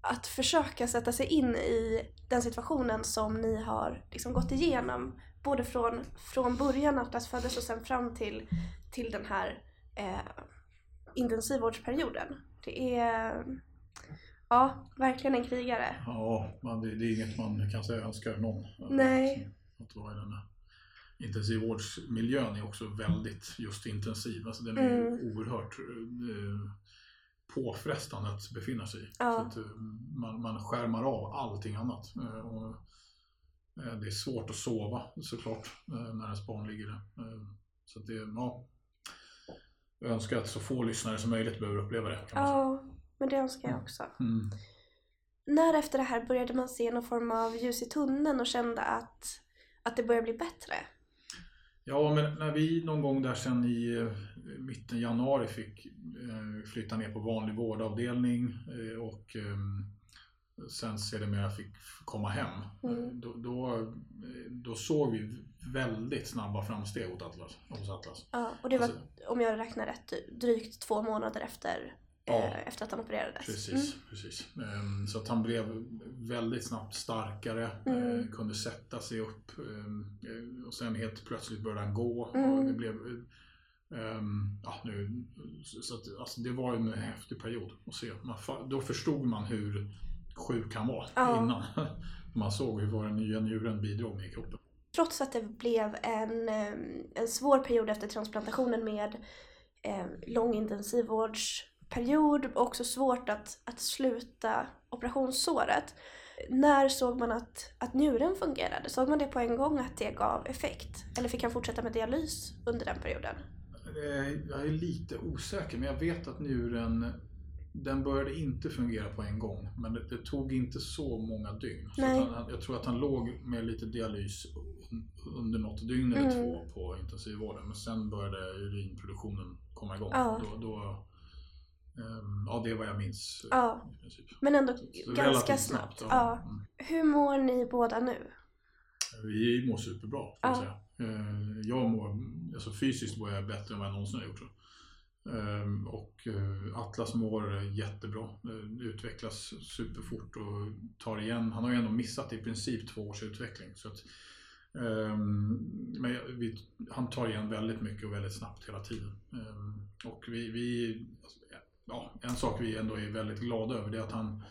Speaker 1: att försöka sätta sig in i den situationen som ni har liksom gått igenom. Både från, från början Atlas föddes och sen fram till, till den här eh, intensivvårdsperioden. Det är ja, verkligen en krigare.
Speaker 2: Ja, man, det, det är inget man kan säga önskar någon.
Speaker 1: Nej.
Speaker 2: Att, att vara i den här intensivvårdsmiljön är också väldigt just intensiv. Alltså den är
Speaker 1: Mm.
Speaker 2: oerhört eh, påfrestande att befinna sig i.
Speaker 1: Ja.
Speaker 2: Så att, eh, man, man skärmar av allting annat. Eh, och, det är svårt att sova såklart när ens barn ligger där. Så det, ja, jag önskar att så få lyssnare som möjligt behöver uppleva det.
Speaker 1: Ja, men det önskar jag också.
Speaker 2: Mm.
Speaker 1: När efter det här började man se någon form av ljus i tunneln och kände att, att det började bli bättre?
Speaker 2: Ja, men när vi någon gång där sen i eh, mitten januari fick eh, flytta ner på vanlig vårdavdelning eh, och eh, sen sedermera fick komma hem.
Speaker 1: Mm.
Speaker 2: Då, då, då såg vi väldigt snabba framsteg hos Atlas. Hos Atlas.
Speaker 1: Ja, och det var,
Speaker 2: Alltså-
Speaker 1: om jag räknar rätt, drygt två månader efter,
Speaker 2: Ja.
Speaker 1: eh, efter att han opererades.
Speaker 2: Precis, precis. Ehm, Så att han blev väldigt snabbt starkare,
Speaker 1: Mm.
Speaker 2: eh, kunde sätta sig upp ehm, eh, och sen helt plötsligt började han gå.
Speaker 1: Mm.
Speaker 2: Och det blev, ehm, ja, nu, så att, alltså det var en häftig period att se. Man, då förstod man hur sjuk han var
Speaker 1: Ja.
Speaker 2: innan. Man såg hur den nya njuren bidrog med i kroppen.
Speaker 1: Trots att det blev en, en svår period efter transplantationen med eh, lång intensivvårdsperiod och också svårt att, att sluta operationssåret. När såg man att, att njuren fungerade? Såg man det på en gång att det gav effekt? Eller fick han fortsätta med dialys under den perioden?
Speaker 2: Eh, Jag är lite osäker, men jag vet att njuren den började inte fungera på en gång, men det, det tog inte så många dygn. Så han, jag tror att han låg med lite dialys un- under något dygn eller
Speaker 1: Mm.
Speaker 2: två på intensivvården, men sen började urinproduktionen komma igång.
Speaker 1: Ja.
Speaker 2: Då, då, ja, det är vad jag minns. eh,
Speaker 1: Ja. Men ändå ganska
Speaker 2: relativt
Speaker 1: snabbt.
Speaker 2: ja. Mm.
Speaker 1: Hur mår ni båda nu?
Speaker 2: Vi mår superbra, jag
Speaker 1: Ja.
Speaker 2: säga. Eh, Jag mår, alltså fysiskt mår jag bättre än vad jag någonsin har gjort. Så. Ehm, Och eh, Atlas mår jättebra, Eh, utvecklas superfort och tar igen. Han har ju ändå missat i princip två års utveckling. Så att, ehm, men han tar igen väldigt mycket och väldigt snabbt hela tiden. Ehm, Och vi, vi, ja, en sak vi ändå är väldigt glada över det är att han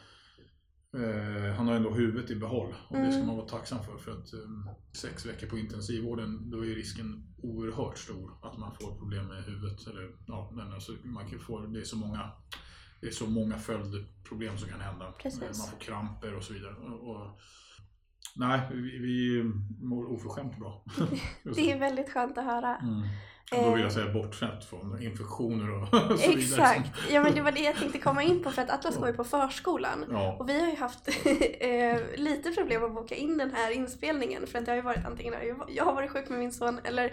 Speaker 2: Eh, han har ändå huvudet i behåll och det ska
Speaker 1: Mm.
Speaker 2: man vara tacksam för. För att eh, sex veckor på intensivvården, då är risken oerhört stor att man får problem med huvudet. Eller, ja, men alltså, man kan få, det, är så många, det är så många följdproblem som kan hända.
Speaker 1: Precis.
Speaker 2: Man får kramper och så vidare. Och, och, nej, vi, vi mår oförskämt bra.
Speaker 1: Det är väldigt skönt att höra.
Speaker 2: Mm. Då vill jag säga bortsett från infektioner och så vidare.
Speaker 1: Exakt. Ja men det var det jag tänkte komma in på för att Atlas går ju på förskolan.
Speaker 2: Ja,
Speaker 1: Och vi har ju haft eh, lite problem att boka in den här inspelningen för att det har ju varit antingen jag- har varit sjuk med min son eller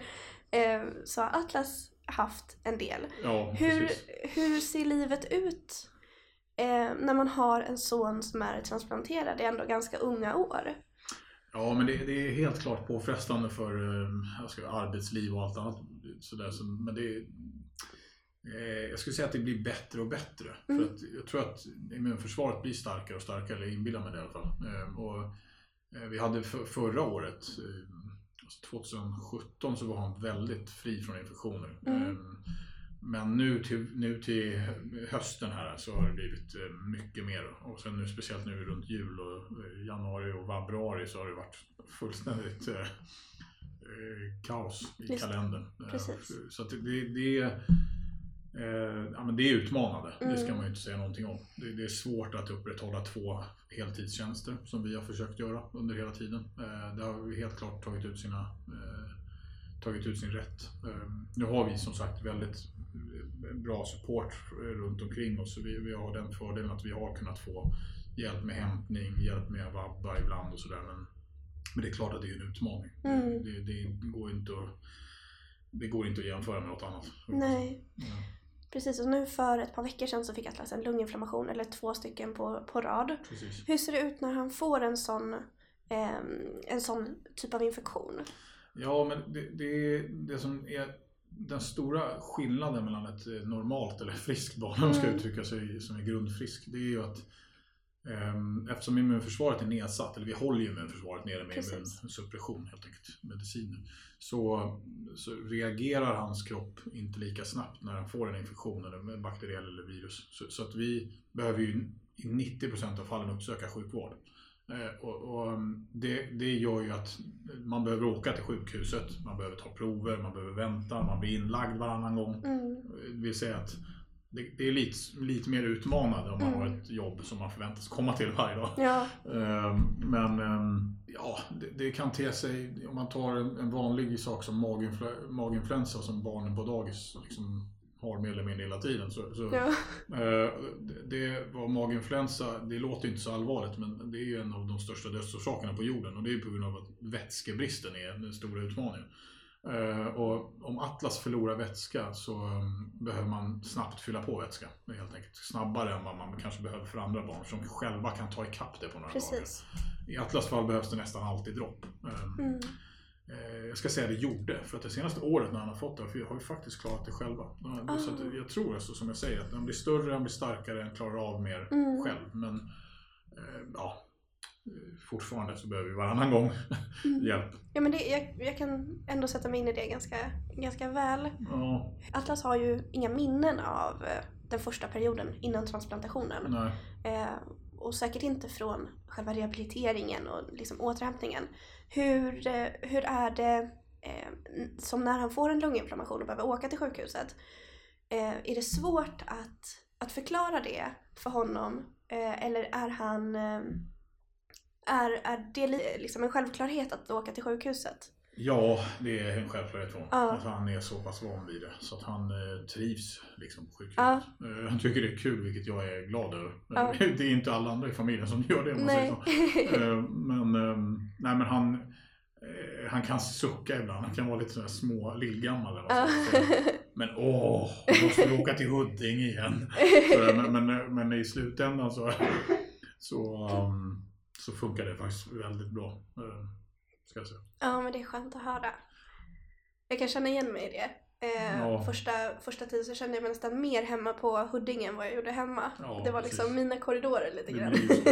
Speaker 1: eh, så har Atlas haft en del.
Speaker 2: ja
Speaker 1: Hur,
Speaker 2: precis.
Speaker 1: hur ser livet ut eh, när man har en son som är transplanterad i ändå ganska unga år?
Speaker 2: Ja, men det, det är helt klart påfrestande för eh, jag ska, arbetsliv och allt annat. Sådär, så, men det, eh, jag skulle säga att det blir bättre och bättre.
Speaker 1: Mm.
Speaker 2: För att, jag tror att immunförsvaret blir starkare och starkare, eller inbillar mig det i alla fall. Eh, och, eh, vi hade för, förra året, eh, alltså 2017, så var han väldigt fri från infektioner.
Speaker 1: Mm.
Speaker 2: Eh, men nu till, nu till hösten här så har det blivit eh, mycket mer. Och sen nu speciellt nu runt jul och eh, januari och februari så har det varit fullständigt kaos i
Speaker 1: Just
Speaker 2: kalendern. Eh,
Speaker 1: Precis.
Speaker 2: Så det, det, Eh, ja, men det är utmanande,
Speaker 1: Mm.
Speaker 2: det ska man ju inte säga någonting om. Det, det är svårt att upprätthålla två heltidstjänster som vi har försökt göra under hela tiden. Eh, det har vi helt klart tagit ut, sina, tagit ut sin rätt. Nu har vi som sagt väldigt bra support runt omkring oss. Så vi, vi har den fördelen att vi har kunnat få hjälp med hämtning, hjälp med vabba ibland och sådär. Men, men det är klart att det är en utmaning.
Speaker 1: Mm.
Speaker 2: Det, det, går inte att, det går inte att jämföra med något annat.
Speaker 1: Nej,
Speaker 2: Ja.
Speaker 1: precis. Och nu för ett par veckor sedan så fick Atlas en lunginflammation, eller två stycken på, på rad.
Speaker 2: Precis.
Speaker 1: Hur ser det ut när han får en sån, ehm, en sån typ av infektion?
Speaker 2: Ja, men det, det, det som är den stora skillnaden mellan ett eh, normalt eller friskt barn, om man ska
Speaker 1: Mm.
Speaker 2: uttrycka sig som är grundfrisk, det är ju att eftersom immunförsvaret är nedsatt, eller vi håller ju immunförsvaret nere med
Speaker 1: Precis.
Speaker 2: immunsuppression, helt enkelt, mediciner, så, så reagerar hans kropp inte lika snabbt när han får en infektion, eller en bakteriell eller virus. Så, så att vi behöver ju i 90% av fallen uppsöka sjukvård. Eh, Och, och det, det gör ju att man behöver åka till sjukhuset, man behöver ta prover, man behöver vänta, man blir inlagd varannan gång.
Speaker 1: Mm.
Speaker 2: Det vill säga att det, det är lite, lite mer utmanande om man
Speaker 1: Mm.
Speaker 2: har ett jobb som man förväntas komma till varje dag.
Speaker 1: Ja,
Speaker 2: Eh, Men eh, ja, det, det kan te sig, om man tar en, vanlig sak som maginflu- maginfluensa som barnen på dagis liksom har mer eller mindre hela tiden. Så, så,
Speaker 1: ja.
Speaker 2: Eh, det- var maginfluensa, det låter inte så allvarligt men det är ju en av de största dödsorsakerna på jorden och det är på grund av att vätskebristen är den stora utmaningen. Eh, Och om Atlas förlorar vätska så um, behöver man snabbt fylla på vätska. Helt enkelt. Snabbare än vad man kanske behöver för andra barn som själva kan ta ikapp det på några dagar.
Speaker 1: precis.
Speaker 2: I Atlas fall behövs det nästan alltid dropp. Eh,
Speaker 1: Mm.
Speaker 2: Eh, Jag ska säga det gjorde, för att det senaste året när han har fått det har vi faktiskt klarat det själva. Eh, Så
Speaker 1: Ah.
Speaker 2: jag tror alltså, som jag säger, att han blir större, han blir starkare, han klarar av mer
Speaker 1: Mm.
Speaker 2: själv. Men eh, ja, fortfarande så behöver vi varannan gång
Speaker 1: Mm.
Speaker 2: hjälp.
Speaker 1: Ja men det, jag, jag kan ändå sätta mig in i det ganska, ganska väl.
Speaker 2: Ja,
Speaker 1: Atlas har ju inga minnen av eh, den första perioden innan transplantationen. Eh, och säkert inte från själva rehabiliteringen och liksom återhämtningen. Hur, eh, hur är det eh, som när han får en lunginflammation och behöver åka till sjukhuset? Eh, är det svårt att, att förklara det för honom? Eh, eller är han är, är det li- liksom en självklarhet att åka till sjukhuset?
Speaker 2: Ja, det är en självklarhet för honom.
Speaker 1: Ja.
Speaker 2: Alltså, han är så pass van vid det så att han eh, trivs liksom, på sjukhuset.
Speaker 1: Ja.
Speaker 2: Eh, han tycker det är kul, vilket jag är glad över.
Speaker 1: Ja.
Speaker 2: det är inte alla andra i familjen som gör det. om man säger
Speaker 1: Nej.
Speaker 2: så. Eh, men, ehm, nej, men han, eh, han kan sucka ibland. Han kan vara lite sådär små, lillgammal. Eller vad säga. Men åh, nu måste åka till Huddinge igen. Så, men, men, men i slutändan så, så, um, så funkar det faktiskt väldigt bra. eh, Ska jag säga.
Speaker 1: Ja, men det är skönt att höra. Jag kan känna igen mig i det. Eh,
Speaker 2: Ja.
Speaker 1: första, första tiden så kände jag mig nästan mer hemma på Huddinge än vad jag gjorde hemma.
Speaker 2: Ja,
Speaker 1: det var
Speaker 2: precis.
Speaker 1: liksom mina korridorer lite grann.
Speaker 2: så,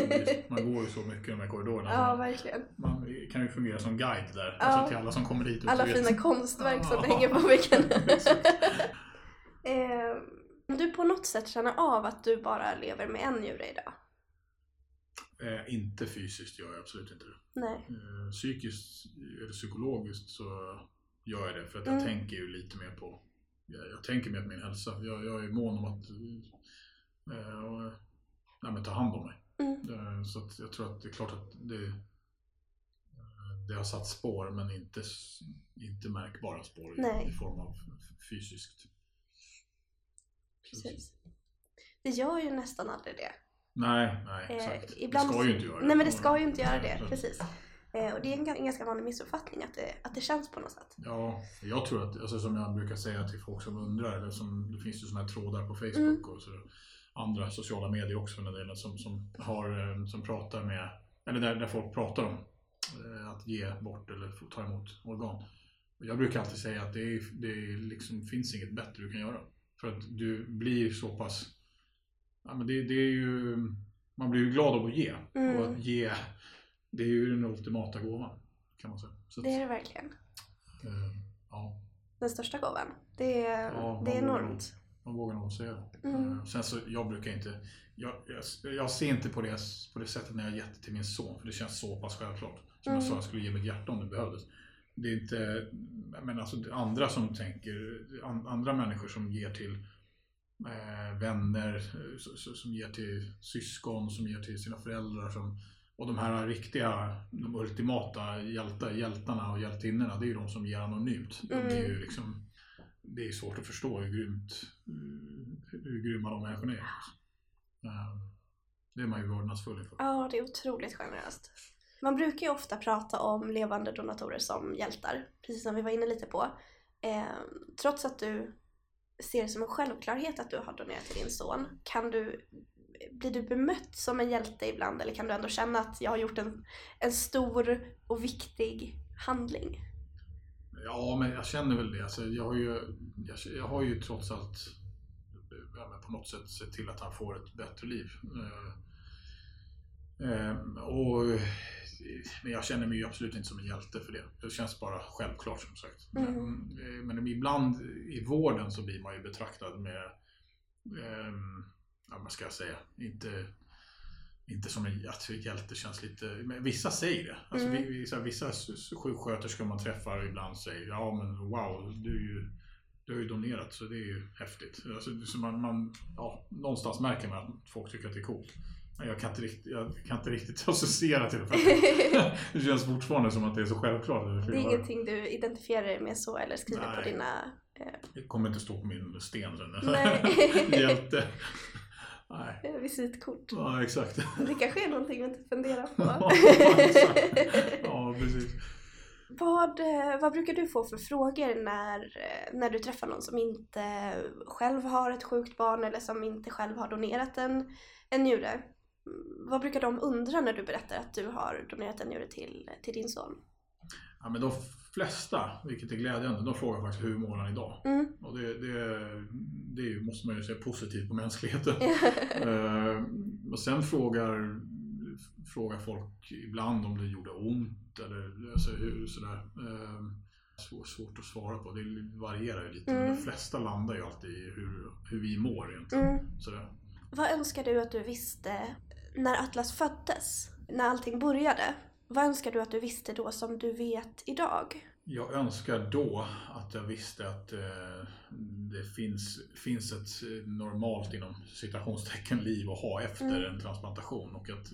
Speaker 2: man går ju så mycket i de här korridorerna.
Speaker 1: ja,
Speaker 2: Man-
Speaker 1: verkligen.
Speaker 2: man kan ju fungera som guide där.
Speaker 1: Ja.
Speaker 2: Alltså till alla som kommer dit.
Speaker 1: Alla
Speaker 2: vet.
Speaker 1: fina konstverk som hänger på väggarna.
Speaker 2: Exakt.
Speaker 1: eh, du på något sätt känner av att du bara lever med en njure idag?
Speaker 2: Eh, inte fysiskt gör jag absolut inte det.
Speaker 1: Nej.
Speaker 2: Eh, psykiskt eller psykologiskt så gör jag det för att jag
Speaker 1: Mm.
Speaker 2: tänker ju lite mer på jag, jag tänker mer på min hälsa. Jag, jag är mån om att eh, och, nej, men ta hand om mig.
Speaker 1: Mm.
Speaker 2: Eh, så att jag tror att det är klart att det, eh, det har satt spår men inte, inte märkbara spår i, i form av fysiskt.
Speaker 1: Precis. Det gör ju nästan aldrig det.
Speaker 2: Nej, nej
Speaker 1: Eh,
Speaker 2: exakt.
Speaker 1: ibland-
Speaker 2: det ska ju inte göra det.
Speaker 1: Nej men det ska ju inte göra det,
Speaker 2: Så-
Speaker 1: precis. Eh, och det är en, ga- en ganska vanlig missuppfattning att det, att det känns på något sätt.
Speaker 2: Ja, jag tror att, alltså, som jag brukar säga till folk som undrar, eller som, det finns ju sådana här trådar på Facebook
Speaker 1: Mm.
Speaker 2: och så, andra sociala medier också den delen, som, som, har, eh, som pratar med, eller där, där folk pratar om att ge bort eller ta emot organ. Jag brukar alltid säga att det, är, det är liksom, finns inget bättre du kan göra. För att du blir så pass, ja, men det, det är ju, man blir ju glad av att ge.
Speaker 1: Mm.
Speaker 2: Och att ge, det är ju den ultimata gåvan. Kan man säga. Så
Speaker 1: Det är det verkligen.
Speaker 2: eh, ja.
Speaker 1: Den största gåvan. Det är,
Speaker 2: Ja,
Speaker 1: det är enormt.
Speaker 2: Man vågar nog säga det.
Speaker 1: Mm.
Speaker 2: Eh, Sen så, jag brukar inte, jag, jag, jag ser inte på det, på det sättet när jag gett det till min son, för det känns så pass självklart. Som jag
Speaker 1: Mm.
Speaker 2: sa, jag skulle ge mitt hjärta om det behövdes. Det är inte, men alltså andra som tänker, an- andra människor som ger till vänner eh, s- s- som ger till syskon, som ger till sina föräldrar. Som, och de här riktiga, de ultimata hjältar, hjältarna och hjältinnorna, det är ju de som ger anonymt. De är ju
Speaker 1: Mm.
Speaker 2: liksom, det är svårt att förstå hur, grymt, mm, hur grymma de människorna är. Eh, Det är man ju vördnadsfull inför.
Speaker 1: Ja, det är otroligt generöst. Man brukar ju ofta prata om levande donatorer som hjältar, precis som vi var inne lite på. Eh, trots att du ser det som en självklarhet att du har donerat till din son, kan du, blir du bemött som en hjälte ibland eller kan du ändå känna att jag har gjort en, en stor och viktig handling?
Speaker 2: Ja, men jag känner väl det. Alltså, jag, har ju, jag, jag har ju trots allt på något sätt sett till att han får ett bättre liv. Eh, eh, och, men jag känner mig ju absolut inte som en hjälte för det. Det känns bara självklart som sagt.
Speaker 1: Mm.
Speaker 2: Men, eh, men ibland i vården så blir man ju betraktad med, eh, ja, vad ska jag säga, inte inte som en hjälte känns lite, men vissa säger det. Alltså,
Speaker 1: Mm.
Speaker 2: vi- vissa, vissa sjuksköterskor man träffar ibland säger ja men wow, du, är ju, du har ju donerat så det är ju häftigt. Alltså, så man, man, ja, någonstans märker man att folk tycker att det är coolt. Men jag kan inte riktigt, jag kan inte riktigt associera till det. För det känns fortfarande som att det är så självklart.
Speaker 1: Det är ingenting du identifierar dig med så eller skriver på
Speaker 2: Nej.
Speaker 1: dina...
Speaker 2: Det kommer inte stå på min sten sen.
Speaker 1: Nej.
Speaker 2: Hjälte. Nej.
Speaker 1: eh, visitkort.
Speaker 2: Ja, exakt.
Speaker 1: Det kanske är någonting vi inte funderar på.
Speaker 2: Ja, precis.
Speaker 1: Vad, eh, vad brukar du få för frågor när, eh, när du träffar någon som inte själv har ett sjukt barn eller som inte själv har donerat en, en njure? Mm, Vad brukar de undra när du berättar att du har donerat en njure till, till din son?
Speaker 2: Ja, men de flesta, vilket är glädjande, de frågar faktiskt hur mår han idag?
Speaker 1: Mm.
Speaker 2: Och det, det, det måste man ju se positivt på mänskligheten. Eh, och sen frågar, frågar folk ibland om det gjorde ont eller alltså, hur, sådär. Eh, svår, svårt att svara på, det varierar ju lite. Men
Speaker 1: Mm.
Speaker 2: de flesta landar ju alltid i hur, hur vi mår egentligen.
Speaker 1: Mm.
Speaker 2: Sådär.
Speaker 1: Vad önskar du att du visste när Atlas föddes? När allting började? Vad önskar du att du visste då som du vet idag?
Speaker 2: Jag önskar då att jag visste att eh, det finns, finns ett normalt inom citationstecken liv att ha efter
Speaker 1: Mm.
Speaker 2: en transplantation och att,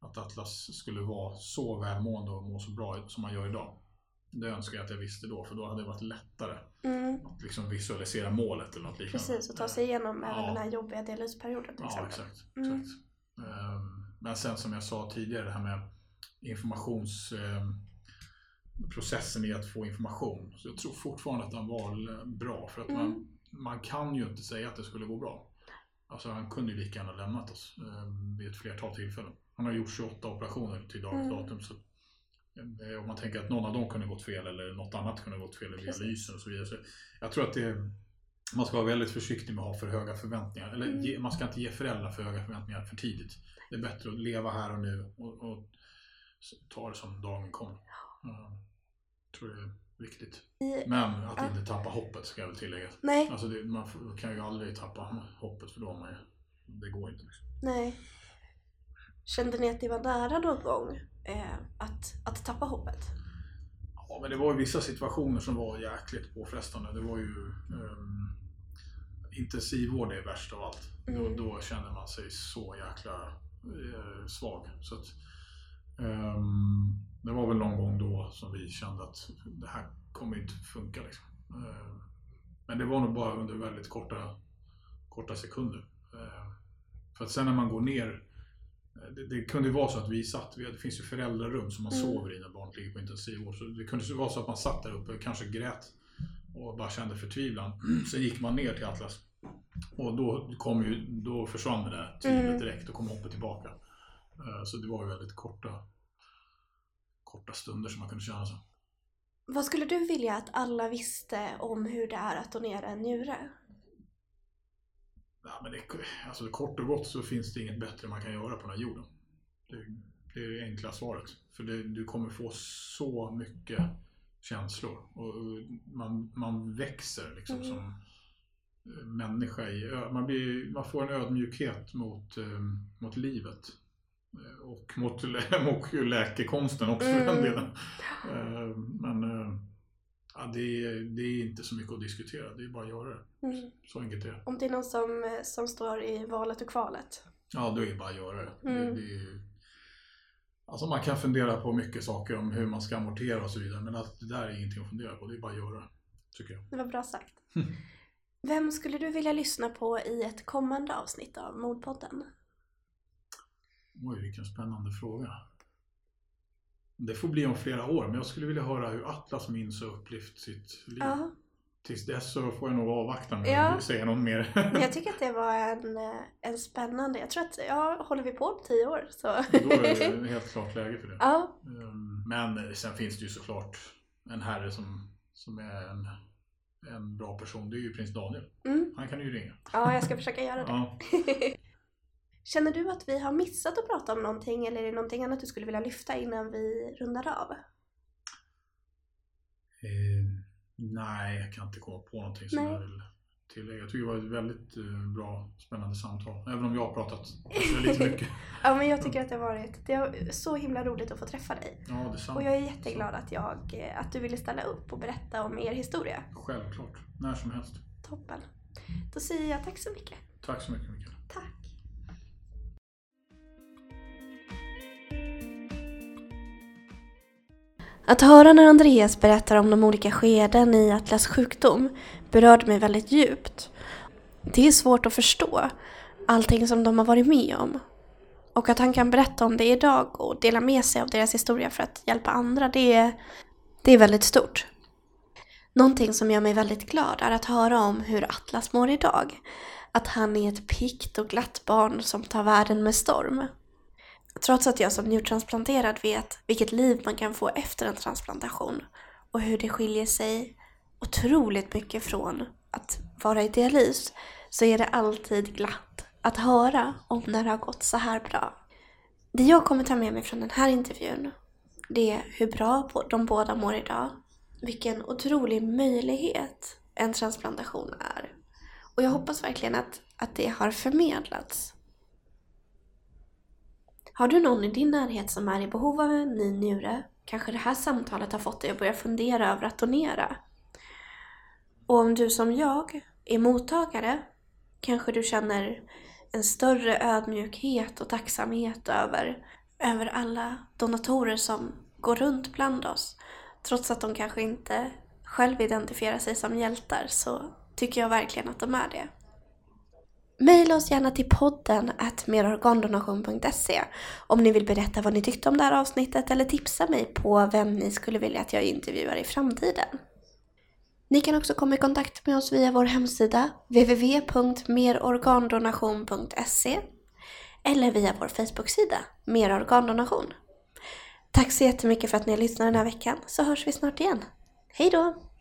Speaker 2: att Atlas skulle vara så välmående och må så bra som man gör idag. Det önskar jag att jag visste då för då hade det varit lättare
Speaker 1: Mm.
Speaker 2: att liksom visualisera målet eller något liknande.
Speaker 1: Precis, och ta sig igenom
Speaker 2: Ja.
Speaker 1: även den här jobbiga dialysperioden till
Speaker 2: Ja,
Speaker 1: exempel.
Speaker 2: exakt.
Speaker 1: Mm.
Speaker 2: exakt. Ehm, Men sen som jag sa tidigare, det här med informationsprocessen i att få information. Så jag tror fortfarande att den var l- bra. För att
Speaker 1: Mm.
Speaker 2: man, man kan ju inte säga att det skulle gå bra. Alltså han kunde ju lika gärna lämnat oss eh, vid ett flertal tillfällen. Han har gjort 28 operationer till dagens
Speaker 1: Mm.
Speaker 2: datum. Så, eh, om man tänker att någon av dem kunde gått fel eller något annat kunde gått fel i dialysen och så vidare. Så jag tror att det, man ska vara väldigt försiktig med att ha för höga förväntningar. Eller
Speaker 1: Mm.
Speaker 2: ge, man ska inte ge föräldrar för höga förväntningar för tidigt. Det är bättre att leva här och nu och, och ta det som dagen. Ja, Jag tror det är viktigt. Men att inte tappa hoppet ska jag väl tillägga.
Speaker 1: Nej,
Speaker 2: Alltså det, man kan ju aldrig tappa hoppet för då har man ju, det går inte. Liksom.
Speaker 1: nej. Kände ni att det var nära någon gång eh, att, att tappa hoppet?
Speaker 2: Ja, men det var ju vissa situationer som var jäkligt påfrestande. Det var ju um, intensivvård är värst av allt.
Speaker 1: Mm.
Speaker 2: Då, då känner man sig så jäkla eh, svag. Så att, det var väl någon gång då som vi kände att det här kommer inte funka. Liksom. Eh, men det var nog bara under väldigt korta, korta sekunder. Eh, för att sen när man går ner eh, det, det kunde ju vara så att vi satt, det finns ju föräldrarum som man
Speaker 1: Mm.
Speaker 2: sover i när barnet ligger på intensivvård. Så det kunde ju vara så att man satt där uppe, kanske grät och bara kände förtvivlan. Sen gick man ner till Atlas och då, kom ju, då försvann det där tvivlet
Speaker 1: Mm.
Speaker 2: direkt och kom hoppet tillbaka. Eh, Så det var ju väldigt korta, korta stunder som man kunde känna så.
Speaker 1: Vad skulle du vilja att alla visste om hur det är att donera en njure?
Speaker 2: Ja, men det, alltså kort och gott så finns det inget bättre man kan göra på den här jorden. Det, det är det enkla svaret. För det, du kommer få så mycket känslor. Och man, man växer liksom
Speaker 1: Mm.
Speaker 2: som eh, människa. I, man, blir, man får en ödmjukhet mot, eh, mot livet. Och mot, mot läkekonsten också för den
Speaker 1: Mm.
Speaker 2: delen. Eh, Men eh, Ja, det, är, det är inte så mycket att diskutera, det är bara att göra det.
Speaker 1: Mm.
Speaker 2: Så enkelt är det.
Speaker 1: Om det är någon som, som står i valet och kvalet.
Speaker 2: Ja, då är det bara att göra det.
Speaker 1: Mm.
Speaker 2: det, det är, alltså man kan fundera på mycket saker om hur man ska amortera och så vidare, men att det där är ingenting att fundera på, det är bara att göra det. Tycker jag.
Speaker 1: Det var bra sagt. Vem skulle du vilja lyssna på i ett kommande avsnitt av Modpodden?
Speaker 2: Oj, vilken spännande fråga. Det får bli om flera år, men jag skulle vilja höra hur Atlas minns och upplevt sitt liv.
Speaker 1: Ja,
Speaker 2: Tills dess så får jag nog avvakta med
Speaker 1: Ja.
Speaker 2: att säga något mer.
Speaker 1: jag tycker att det var en, eh, en spännande, jag tror att, ja, håller vi på om tio år så.
Speaker 2: Då är det helt klart läge för det.
Speaker 1: ja,
Speaker 2: Um, Men sen finns det ju såklart en herre som, som är en, en bra person. Det är ju prins Daniel.
Speaker 1: mm.
Speaker 2: Han kan ju ringa.
Speaker 1: ja, jag ska försöka göra det.
Speaker 2: Ja.
Speaker 1: Känner du att vi har missat att prata om någonting eller är det någonting annat du skulle vilja lyfta innan vi rundar av?
Speaker 2: Eh, nej, jag kan inte komma på någonting som
Speaker 1: Nej.
Speaker 2: jag vill tillägga. Jag tycker det var ett väldigt eh, bra, spännande samtal. Även om jag har pratat väldigt mycket.
Speaker 1: Ja, men jag tycker att det har varit det är så himla roligt att få träffa dig.
Speaker 2: Ja, detsamma.
Speaker 1: Och jag är jätteglad att, jag, eh, att du ville ställa upp och berätta om er historia.
Speaker 2: Självklart. När som helst.
Speaker 1: Toppen. Då säger jag tack så mycket.
Speaker 2: Tack så mycket Mikael.
Speaker 1: Tack. Att höra när Andreas berättar om de olika skeden i Atlas sjukdom berörde mig väldigt djupt. Det är svårt att förstå allting som de har varit med om. Och att han kan berätta om det idag och dela med sig av deras historia för att hjälpa andra, det är, det är väldigt stort. Någonting som gör mig väldigt glad är att höra om hur Atlas mår idag. Att han är ett pikt och glatt barn som tar världen med storm. Trots att jag som njurtransplanterad vet vilket liv man kan få efter en transplantation och hur det skiljer sig otroligt mycket från att vara i dialys så är det alltid glatt att höra om när det har gått så här bra. Det jag kommer ta med mig från den här intervjun det är hur bra de båda mår idag. Vilken otrolig möjlighet en transplantation är. Och jag hoppas verkligen att, att det har förmedlats. Har du någon i din närhet som är i behov av en ny njure? Kanske det här samtalet har fått dig att börja fundera över att donera? Och om du som jag är mottagare kanske du känner en större ödmjukhet och tacksamhet över, över alla donatorer som går runt bland oss. Trots att de kanske inte själv identifierar sig som hjältar så tycker jag verkligen att de är det. Maila oss gärna till podden at merorgandonation.se om ni vill berätta vad ni tyckte om det här avsnittet eller tipsa mig på vem ni skulle vilja att jag intervjuar i framtiden. Ni kan också komma i kontakt med oss via vår hemsida www.merorgandonation.se eller via vår Facebook-sida Mer Organdonation. Tack så jättemycket för att ni har lyssnat den här veckan så hörs vi snart igen. Hej då!